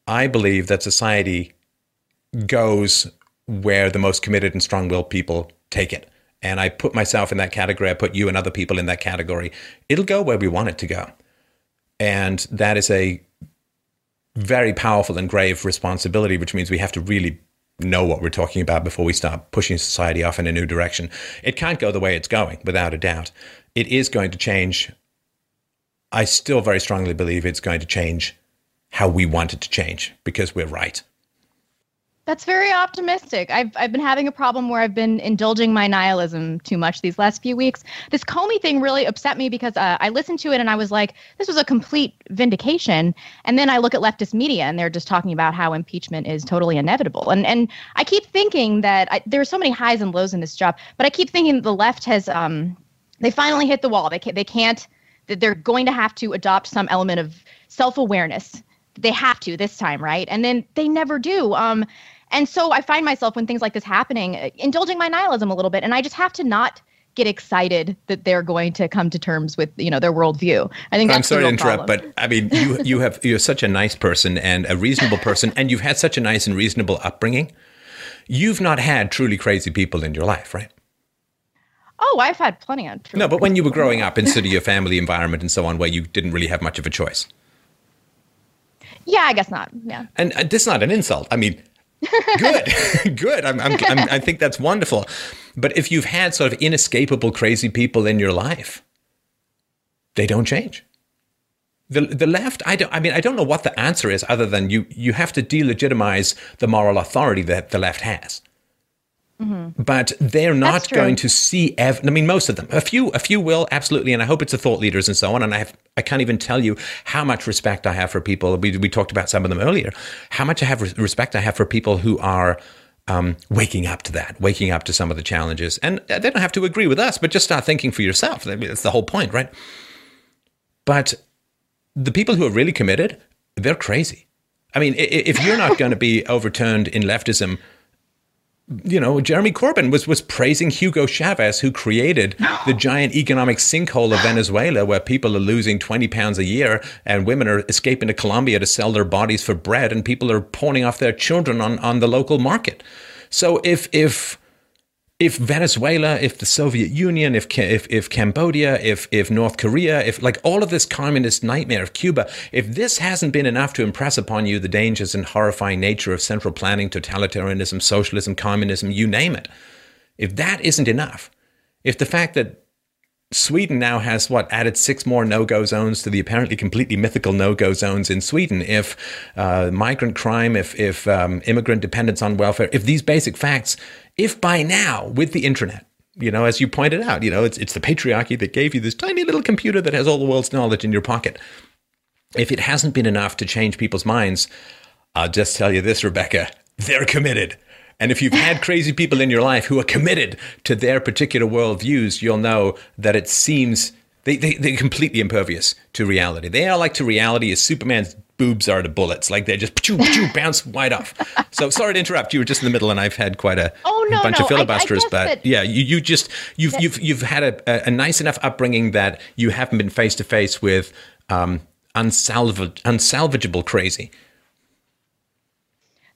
I believe that society goes where the most committed and strong-willed people take it. And I put myself in that category. I put you and other people in that category. It'll go where we want it to go. And that is a very powerful and grave responsibility, which means we have to really know what we're talking about before we start pushing society off in a new direction. It can't go the way it's going, without a doubt. It is going to change. I still very strongly believe it's going to change how we want it to change because we're right. That's very optimistic. I've I've been having a problem where I've been indulging my nihilism too much these last few weeks. This Comey thing really upset me because uh, I listened to it and I was like, this was a complete vindication. And then I look at leftist media and they're just talking about how impeachment is totally inevitable. And and I keep thinking that I, there are so many highs and lows in this job, but I keep thinking the left has um they finally hit the wall. They can't they can't that they're going to have to adopt some element of self awareness they have to this time, right? And then they never do. Um, and so I find myself when things like this happening, uh, indulging my nihilism a little bit, and I just have to not get excited that they're going to come to terms with you know their worldview. I think I'm sorry to interrupt, problem. but I mean you you have you're such a nice person and a reasonable person, and you've had such a nice and reasonable upbringing. You've not had truly crazy people in your life, right? Oh, I've had plenty of. No, but when you were growing up in sort of your family environment and so on, where you didn't really have much of a choice. Yeah, I guess not. Yeah. And uh, this is not an insult. I mean, good, good. I'm, I'm, I'm, i think that's wonderful. But if you've had sort of inescapable crazy people in your life, they don't change. The, the left, I don't. I mean, I don't know what the answer is, other than you. You have to delegitimize the moral authority that the left has. Mm-hmm. But they're not going to see. Ev- I mean, most of them. A few, a few will absolutely, and I hope it's the thought leaders and so on. And I have, I can't even tell you how much respect I have for people. We we talked about some of them earlier. How much I have respect I have for people who are. Um, waking up to that, waking up to some of the challenges, and they don't have to agree with us, but just start thinking for yourself. I mean, that's the whole point, right? But the people who are really committed, they're crazy. I mean, if you're not going to be overturned in leftism you know, Jeremy Corbyn was was praising Hugo Chavez, who created the giant economic sinkhole of Venezuela, where people are losing twenty pounds a year, and women are escaping to Colombia to sell their bodies for bread, and people are pawning off their children on on the local market. So if if if Venezuela, if the Soviet Union, if if if Cambodia, if if North Korea, if like all of this communist nightmare of Cuba, if this hasn't been enough to impress upon you the dangers and horrifying nature of central planning, totalitarianism, socialism, communism, you name it, if that isn't enough, if the fact that Sweden now has what added six more no-go zones to the apparently completely mythical no-go zones in Sweden. If uh, migrant crime, if if um, immigrant dependence on welfare, if these basic facts, if by now with the internet, you know, as you pointed out, you know, it's it's the patriarchy that gave you this tiny little computer that has all the world's knowledge in your pocket. If it hasn't been enough to change people's minds, I'll just tell you this, Rebecca, they're committed. And if you've had crazy people in your life who are committed to their particular worldviews, you'll know that it seems they, they, they're completely impervious to reality. They are like to reality as Superman's boobs are to bullets. Like they're just choo, choo, bounce wide off. So sorry to interrupt. You were just in the middle, and I've had quite a, oh, no, bunch no. of filibusters. I, I but that, yeah, you, you just you've that, you've you've had a, a, nice enough upbringing that you haven't been face to face with um, unsalvage, unsalvageable crazy.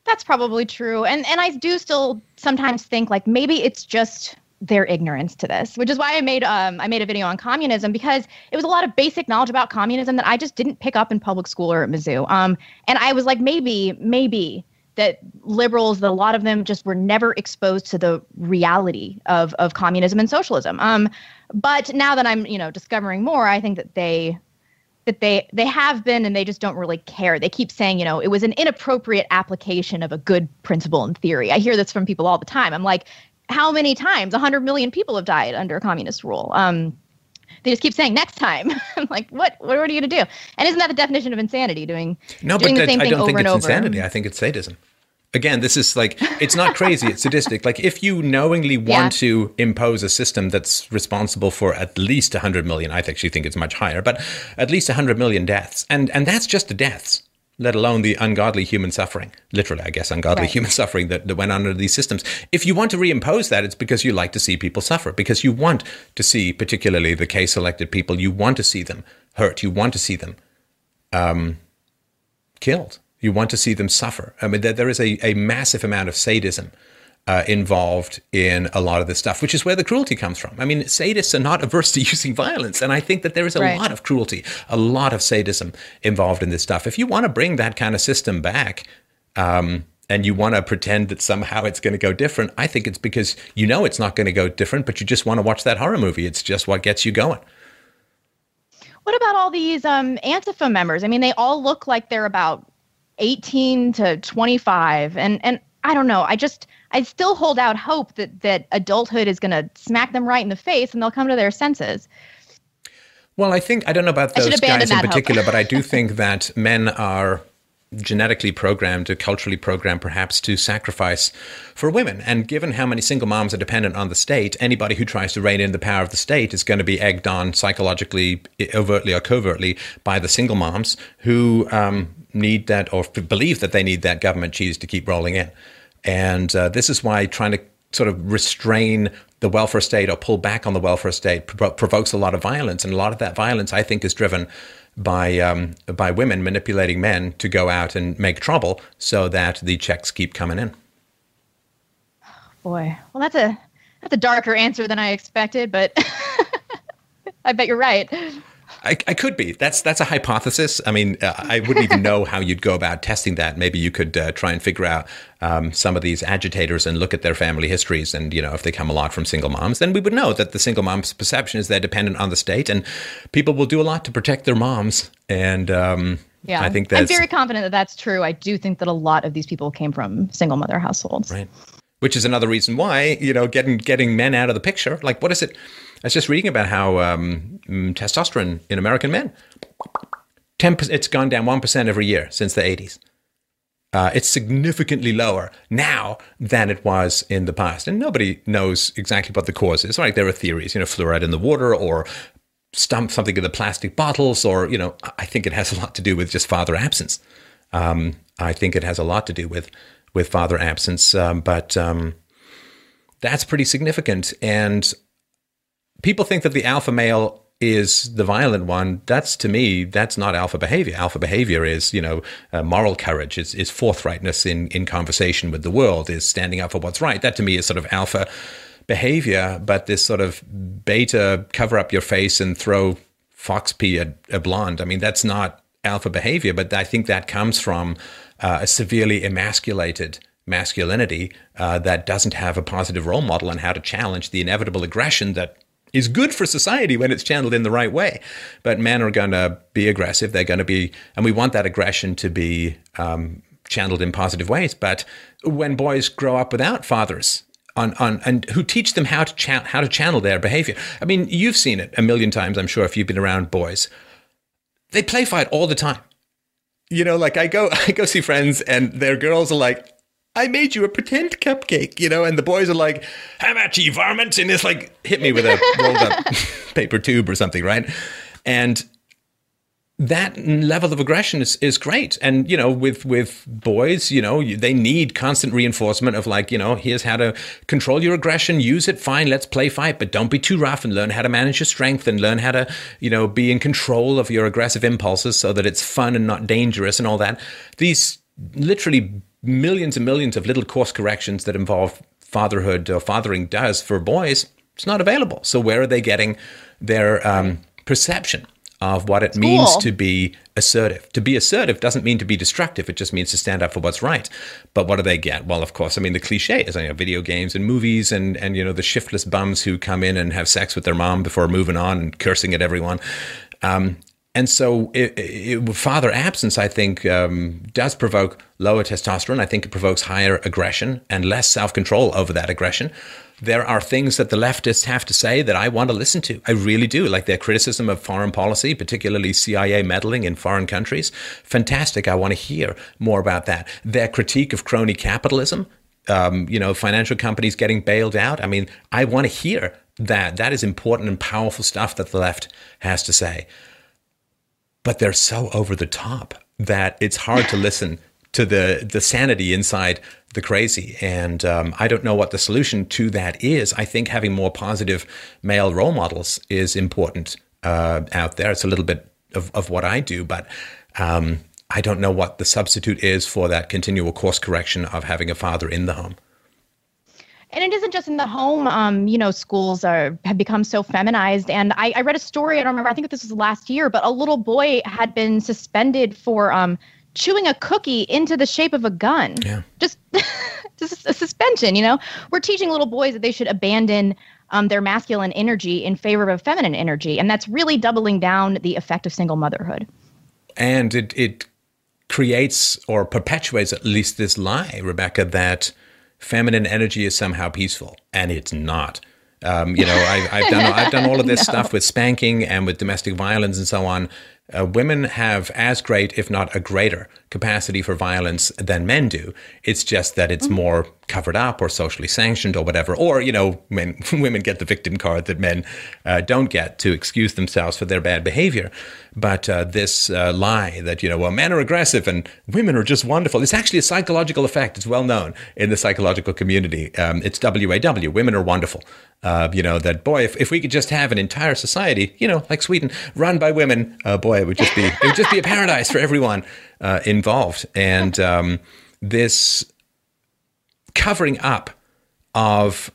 That's probably true. And and I do still sometimes think like maybe it's just their ignorance to this, which is why I made um I made a video on communism because it was a lot of basic knowledge about communism that I just didn't pick up in public school or at Mizzou. Um and I was like maybe maybe that liberals that a lot of them just were never exposed to the reality of of communism and socialism. Um but now that I'm, you know, discovering more, I think that they that they they have been and they just don't really care. They keep saying, you know, it was an inappropriate application of a good principle in theory. I hear this from people all the time. I'm like, how many times? 100 million people have died under communist rule. Um, they just keep saying next time. I'm like, what? What are you going to do? And isn't that the definition of insanity? Doing no, doing but the same I thing don't over think and it's over. insanity. I think it's sadism again, this is like, it's not crazy, it's sadistic. Like, if you knowingly want Yeah. to impose a system that's responsible for at least 100 million, I actually think it's much higher, but at least 100 million deaths, and, and that's just the deaths. Let alone the ungodly human suffering, literally, I guess, ungodly Right. human suffering that, that went under these systems. If you want to reimpose that, it's because you like to see people suffer, because you want to see, particularly the K-selected people, you want to see them hurt, you want to see them um, killed. You want to see them suffer. I mean, there, there is a, a massive amount of sadism uh, involved in a lot of this stuff, which is where the cruelty comes from. I mean, sadists are not averse to using violence. And I think that there is a Right. lot of cruelty, a lot of sadism involved in this stuff. If you want to bring that kind of system back, um, and you want to pretend that somehow it's going to go different, I think it's because you know it's not going to go different, but you just want to watch that horror movie. It's just what gets you going. What about all these um, Antifa members? I mean, they all look like they're about 18 to 25, and and I don't know. I just I still hold out hope that that adulthood is going to smack them right in the face and they'll come to their senses. Well, I think I don't know about those guys in particular, but I do think that men are genetically programmed, or culturally programmed, perhaps, to sacrifice for women. And given how many single moms are dependent on the state, anybody who tries to rein in the power of the state is going to be egged on psychologically, overtly or covertly, by the single moms who um, need that or believe that they need that government cheese to keep rolling in. And uh, this is why trying to sort of restrain the welfare state or pull back on the welfare state provo- provokes a lot of violence, and a lot of that violence, I think, is driven by um, by women manipulating men to go out and make trouble so that the checks keep coming in. Boy, well, that's a that's a darker answer than I expected, but I bet you're right. I, I could be. That's that's a hypothesis. I mean, uh, I wouldn't even know how you'd go about testing that. Maybe you could uh, try and figure out um, some of these agitators and look at their family histories, and you know, if they come a lot from single moms, then we would know that the single mom's perception is they're dependent on the state, and people will do a lot to protect their moms. And um, Yeah, I think that's, I'm very confident that that's true. I do think that a lot of these people came from single mother households. right. Which is another reason why you know getting getting men out of the picture. Like, what is it? I was just reading about how um, mm, testosterone in American men, 10%, it's gone down one percent every year since the eighties. Uh, it's significantly lower now than it was in the past, and nobody knows exactly what the cause is. Like there are theories, you know, fluoride in the water or stump something in the plastic bottles, or you know, I think it has a lot to do with just father absence. Um, I think it has a lot to do with with father absence, um, but um, that's pretty significant. And people think that the alpha male is the violent one. That's to me, that's not alpha behavior. Alpha behavior is, you know, uh, moral courage, is, is forthrightness in, in conversation with the world, is standing up for what's right. That to me is sort of alpha behavior. But this sort of beta cover up your face and throw fox pee at a blonde, I mean, that's not alpha behavior. But I think that comes from uh, a severely emasculated masculinity uh, that doesn't have a positive role model on how to challenge the inevitable aggression that is good for society when it's channeled in the right way. But men are going to be aggressive. They're going to be, and we want that aggression to be um, channeled in positive ways. But when boys grow up without fathers on, on and who teach them how to cha- how to channel their behavior. I mean, you've seen it a million times, I'm sure, if you've been around boys. They play fight all the time. You know, like I go I go see friends and their girls are like, I made you a pretend cupcake, you know, and the boys are like, How about you, varmint? And it's like hit me with a rolled up paper tube or something, right? And that level of aggression is, is great. And, you know, with, with boys, you know, they need constant reinforcement of like, you know, here's how to control your aggression, use it, fine, let's play fight, but don't be too rough and learn how to manage your strength and learn how to, you know, be in control of your aggressive impulses so that it's fun and not dangerous and all that. These literally millions and millions of little course corrections that involve fatherhood or fathering does for boys, it's not available. So where are they getting their um, perception? of what it means to be assertive. To be assertive doesn't mean to be destructive. It just means to stand up for what's right. But what do they get? Well, of course, I mean, the cliche is, you know, video games and movies and, and, you know, the shiftless bums who come in and have sex with their mom before moving on and cursing at everyone. Um, and so, it, it, father absence, I think, um, does provoke lower testosterone. I think it provokes higher aggression and less self control over that aggression there are things that the leftists have to say that I want to listen to. I really do. Like their criticism of foreign policy, particularly CIA meddling in foreign countries. Fantastic. I want to hear more about that. Their critique of crony capitalism, um, you know, financial companies getting bailed out. I mean, I want to hear that. That is important and powerful stuff that the left has to say. But they're so over the top that it's hard to listen to the the sanity inside the crazy. And um, I don't know what the solution to that is. I think having more positive male role models is important uh, out there. It's a little bit of, of what I do, but um, I don't know what the substitute is for that continual course correction of having a father in the home. And it isn't just in the home. Um, you know, schools are have become so feminized. And I, I read a story. I don't remember. I think this was last year, but a little boy had been suspended for um, chewing a cookie into the shape of a gun. Yeah. Just, just a suspension, you know? We're teaching little boys that they should abandon um, their masculine energy in favor of feminine energy. And that's really doubling down the effect of single motherhood. And it, it creates or perpetuates at least this lie, Rebecca, that feminine energy is somehow peaceful. And it's not. Um, you know, I, have done I've done all of this no. stuff with spanking and with domestic violence and so on, uh, women have as great, if not a greater, capacity for violence than men do. It's just that it's mm-hmm. more covered up or socially sanctioned or whatever. Or, you know, men, women get the victim card that men uh, don't get to excuse themselves for their bad behavior. But uh, this uh, lie that, you know, well, men are aggressive and women are just wonderful, it's actually a psychological effect. It's well known in the psychological community. Um, it's WAW, women are wonderful. Uh, you know, that boy, if, if we could just have an entire society, you know, like Sweden, run by women, uh, boy, it would just be, it would just be a paradise for everyone uh, involved. And um, this covering up of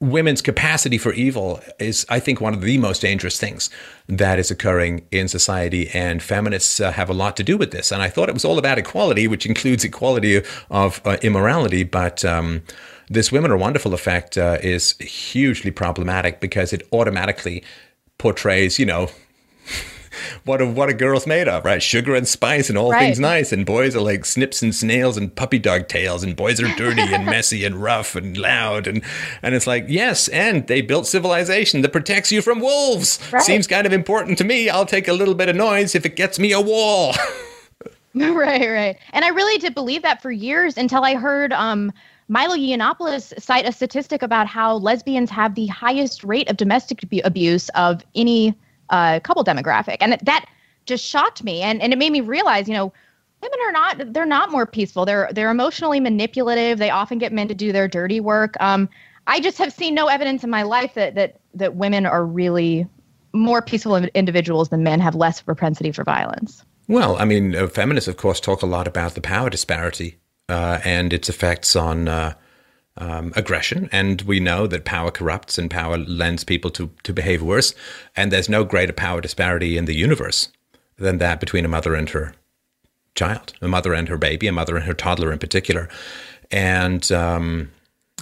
women's capacity for evil is, I think, one of the most dangerous things that is occurring in society. And feminists uh, have a lot to do with this. And I thought it was all about equality, which includes equality of uh, immorality. But um, this women are wonderful effect uh, is hugely problematic because it automatically portrays, you know, what a what a girl's made of, right? Sugar and spice and all right. things nice. And boys are like snips and snails and puppy dog tails, and boys are dirty and messy and rough and loud. And and it's like, yes, and they built civilization that protects you from wolves. Right. Seems kind of important to me. I'll take a little bit of noise if it gets me a wall. right, right. And I really did believe that for years until I heard um Milo Yiannopoulos cite a statistic about how lesbians have the highest rate of domestic abuse of any uh, couple demographic, and that just shocked me, and and it made me realize, you know, women are not they're not more peaceful. They're they're emotionally manipulative. They often get men to do their dirty work. Um, I just have seen no evidence in my life that that that women are really more peaceful individuals than men have less propensity for violence. Well, I mean, uh, feminists, of course, talk a lot about the power disparity uh, and its effects on uh, um, aggression. And we know that power corrupts and power lends people to, to behave worse. And there's no greater power disparity in the universe than that between a mother and her child, a mother and her baby, a mother and her toddler in particular. And um,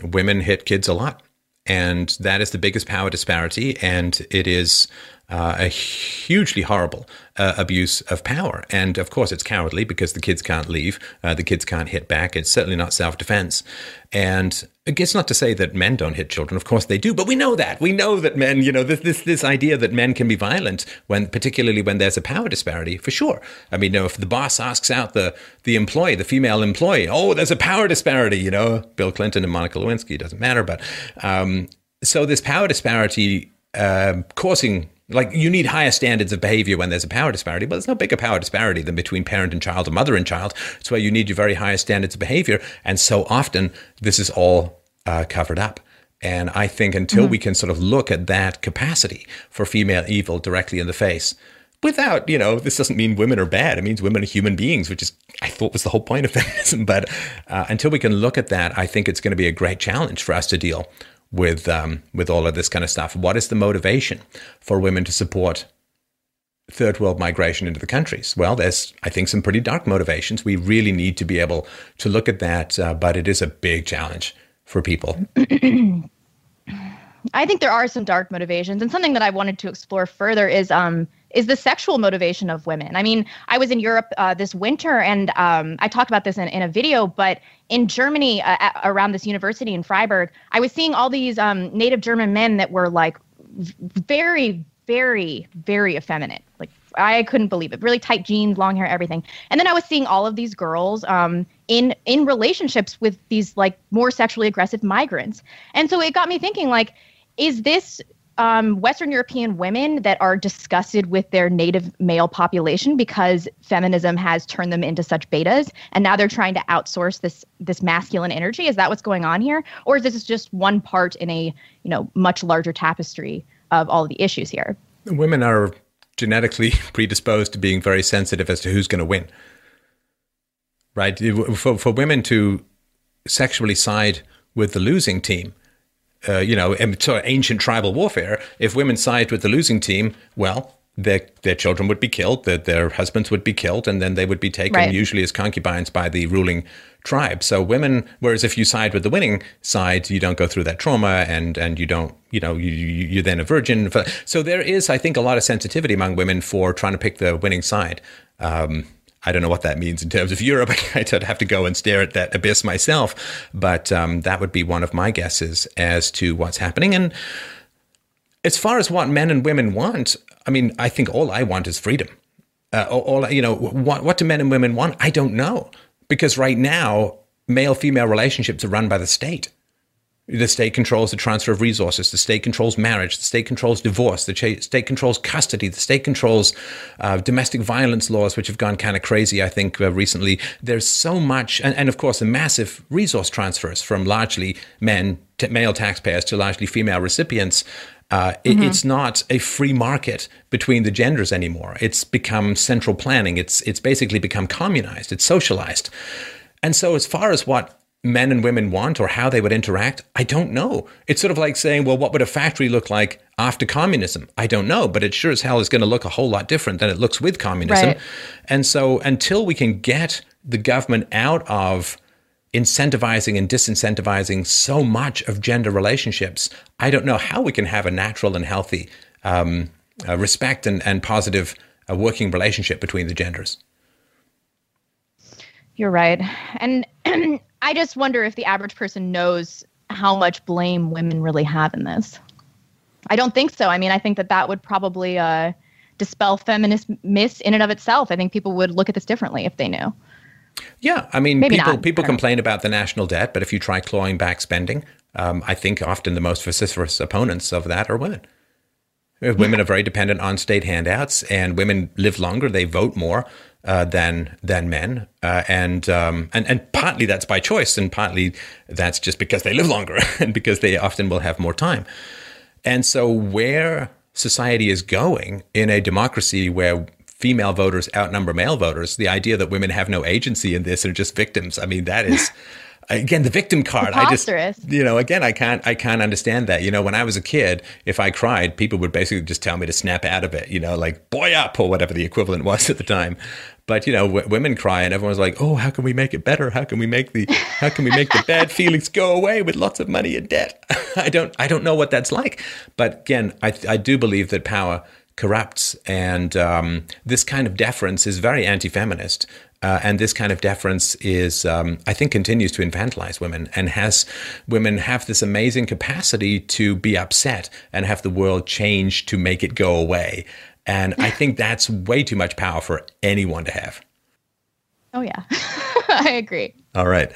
women hit kids a lot. And that is the biggest power disparity. And it is uh, a hugely horrible uh, abuse of power. And of course, it's cowardly because the kids can't leave, uh, the kids can't hit back. It's certainly not self defense. And it's not to say that men don't hit children. Of course they do, but we know that. We know that men, you know, this this this idea that men can be violent when, particularly when there's a power disparity, for sure. I mean, you know, if the boss asks out the the employee, the female employee, oh, there's a power disparity, you know, Bill Clinton and Monica Lewinsky doesn't matter, but um, so this power disparity uh, causing like you need higher standards of behavior when there's a power disparity, but there's no bigger power disparity than between parent and child or mother and child. It's where you need your very highest standards of behavior. And so often this is all uh, covered up. And I think until mm-hmm. we can sort of look at that capacity for female evil directly in the face, without, you know, this doesn't mean women are bad. It means women are human beings, which is, I thought, was the whole point of feminism. But uh, until we can look at that, I think it's going to be a great challenge for us to deal with um, with all of this kind of stuff. What is the motivation for women to support third world migration into the countries? Well, there's I think some pretty dark motivations. We really need to be able to look at that, uh, but it is a big challenge for people. I think there are some dark motivations, and something that I wanted to explore further is um, is the sexual motivation of women. I mean, I was in Europe uh, this winter, and um, I talked about this in, in a video, but in Germany, uh, at, around this university in Freiburg, I was seeing all these um, native German men that were like very, very, very effeminate. Like, I couldn't believe it. Really tight jeans, long hair, everything. And then I was seeing all of these girls um, in in relationships with these like more sexually aggressive migrants. And so it got me thinking, like, is this um, Western European women that are disgusted with their native male population because feminism has turned them into such betas, and now they're trying to outsource this this masculine energy. Is that what's going on here, or is this just one part in a you know much larger tapestry of all of the issues here? Women are genetically predisposed to being very sensitive as to who's going to win. Right, for for women to sexually side with the losing team uh, you know, sort of ancient tribal warfare, if women side with the losing team, well, their their children would be killed, their, their husbands would be killed, and then they would be taken right. usually as concubines by the ruling tribe. So women, whereas if you side with the winning side, you don't go through that trauma, and and you don't, you know, you you're then a virgin. So there is, I think, a lot of sensitivity among women for trying to pick the winning side. Um, I don't know what that means in terms of Europe. I'd have to go and stare at that abyss myself. But um, that would be one of my guesses as to what's happening. And as far as what men and women want, I mean, I think all I want is freedom. Uh, all you know, what, what do men and women want? I don't know because right now, male female relationships are run by the state. The state controls the transfer of resources. The state controls marriage. The state controls divorce. The state controls custody. The state controls uh, domestic violence laws, which have gone kind of crazy, I think, uh, recently. There's so much, and, and, of course, the massive resource transfers from largely men, to male taxpayers, to largely female recipients. Uh, it, mm-hmm. It's not a free market between the genders anymore. It's become central planning. It's it's basically become communized. It's socialized. And so, as far as what men and women want or how they would interact? I don't know. It's sort of like saying, well, what would a factory look like after communism? I don't know, but it sure as hell is going to look a whole lot different than it looks with communism. Right. And so until we can get the government out of incentivizing and disincentivizing so much of gender relationships, I don't know how we can have a natural and healthy um, uh, respect and, and positive uh, working relationship between the genders. You're right. And I just wonder if the average person knows how much blame women really have in this. I don't think so. I mean, I think that that would probably uh, dispel feminist myths in and of itself. I think people would look at this differently if they knew. Yeah, I mean, Maybe people not. people complain about the national debt, but if you try clawing back spending, um, I think often the most vociferous opponents of that are women. Women are very dependent on state handouts, and women live longer. They vote more uh, than than men, uh, and um, and and partly that's by choice, and partly that's just because they live longer and because they often will have more time. And so, where society is going in a democracy where female voters outnumber male voters, the idea that women have no agency in this and are just victims, I mean, that is. again the victim card i just you know again i can't i can't understand that. You know when i was a kid if i cried people would basically just tell me to snap out of it you know like boy up or whatever the equivalent was at the time. But you know w- women cry and everyone's like oh how can we make it better? How can we make the how can we make the bad feelings go away with lots of money and debt? I don't i don't know what that's like. But again i i do believe that power corrupts and um, this kind of deference is very anti-feminist uh, and this kind of deference is, um, I think, continues to infantilize women and has women have this amazing capacity to be upset and have the world change to make it go away. And I think that's way too much power for anyone to have. Oh, yeah. I agree. All right.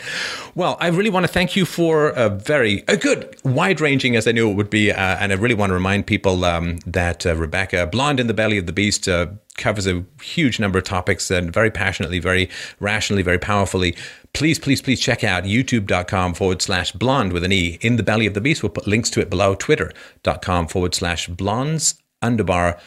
Well, I really want to thank you for a very a good, wide ranging as I knew it would be. Uh, and I really want to remind people um, that uh, Rebecca, Blonde in the Belly of the Beast, uh, covers a huge number of topics and very passionately, very rationally, very powerfully. Please, please, please check out youtube.com forward slash blonde with an E in the belly of the beast. We'll put links to it below. Twitter.com forward slash blondes underbar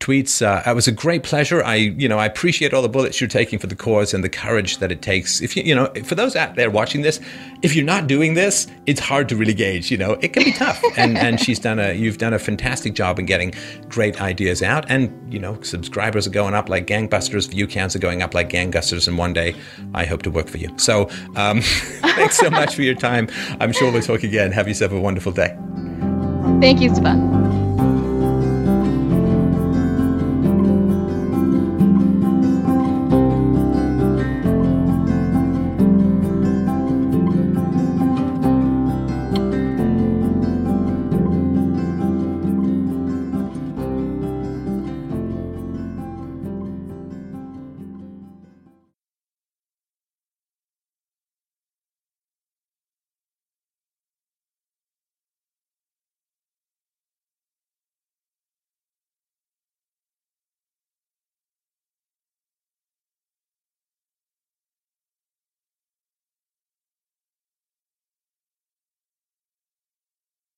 tweets. Uh, it was a great pleasure. I, you know, I appreciate all the bullets you're taking for the cause and the courage that it takes. If you, you know, for those out there watching this, if you're not doing this, it's hard to really gauge. You know, it can be tough. and and she's done a, you've done a fantastic job in getting great ideas out. And you know, subscribers are going up like gangbusters. View counts are going up like gangbusters. And one day, I hope to work for you. So, um, thanks so much for your time. I'm sure we'll talk again. Have yourself a wonderful day. Thank you, Stefan.